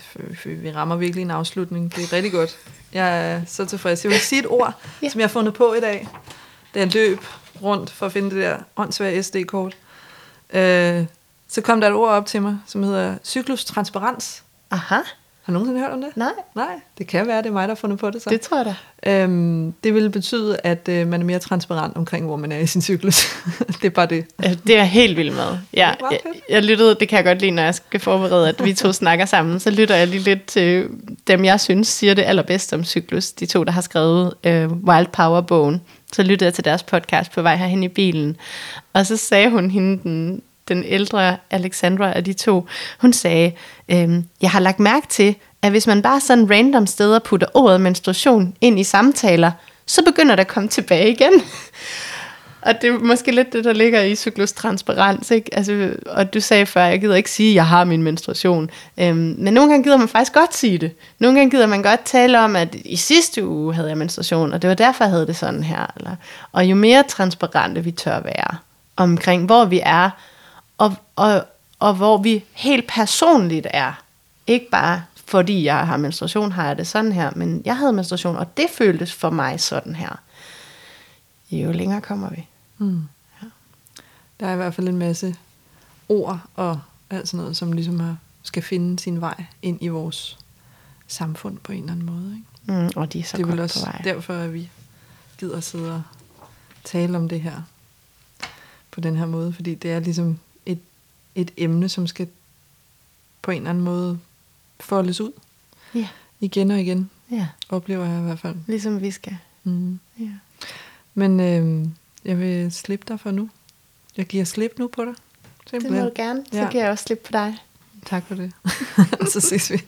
vi rammer virkelig en afslutning. Det er rigtig godt. Jeg er så tilfreds. Jeg vil sige et ord, ja. som jeg har fundet på i dag. Det er løb rundt for at finde det der åndssvage SD-kort. Øh, så kom der et ord op til mig, som hedder cyklustransparens. Aha. Har du nogensinde hørt om det? Nej, Nej, det kan være, det er mig, der har fundet på det så. det tror jeg da. Øhm, det vil betyde, at øh, man er mere transparent omkring, hvor man er i sin cyklus. det er bare det. Det er helt vild med. Ja, jeg, jeg lyttede, det kan jeg godt lide, når jeg skal forberede, at vi to snakker sammen, så lytter jeg lige lidt til dem, jeg synes siger det allerbedste om cyklus. De to, der har skrevet øh, Wild Power-bogen. Så lyttede jeg til deres podcast på vej herhen i bilen. Og så sagde hun hende, den, den ældre Alexandra af de to, hun sagde, øhm, jeg har lagt mærke til, at hvis man bare sådan random steder putter ordet menstruation ind i samtaler, så begynder det at komme tilbage igen. Og det er måske lidt det, der ligger i cyklus transparens, ikke? Altså, og du sagde før, jeg gider ikke sige, at jeg har min menstruation. Øhm, men nogle gange gider man faktisk godt sige det. Nogle gange gider man godt tale om, at i sidste uge havde jeg menstruation, og det var derfor, jeg havde det sådan her. Eller, og jo mere transparente vi tør være omkring, hvor vi er, og, og, og hvor vi helt personligt er. Ikke bare fordi jeg har menstruation, har jeg det sådan her, men jeg havde menstruation, og det føltes for mig sådan her. Jo længere kommer vi. Mm. Der er i hvert fald en masse ord og alt sådan noget, som ligesom er, skal finde sin vej ind i vores samfund på en eller anden måde. Ikke? Mm, og de er så det er vel også på vej. derfor, at vi gider sidde og tale om det her på den her måde, fordi det er ligesom et, emne, som skal på en eller anden måde foldes ud Ja, igen og igen, ja, oplever jeg i hvert fald. ligesom vi skal. Mm. Ja. Men øh, jeg vil slippe dig for nu. Jeg giver slip nu på dig. Det Simpelthen. må du gerne. Så Ja. kan jeg også slippe på dig. Tak for det. Så ses vi.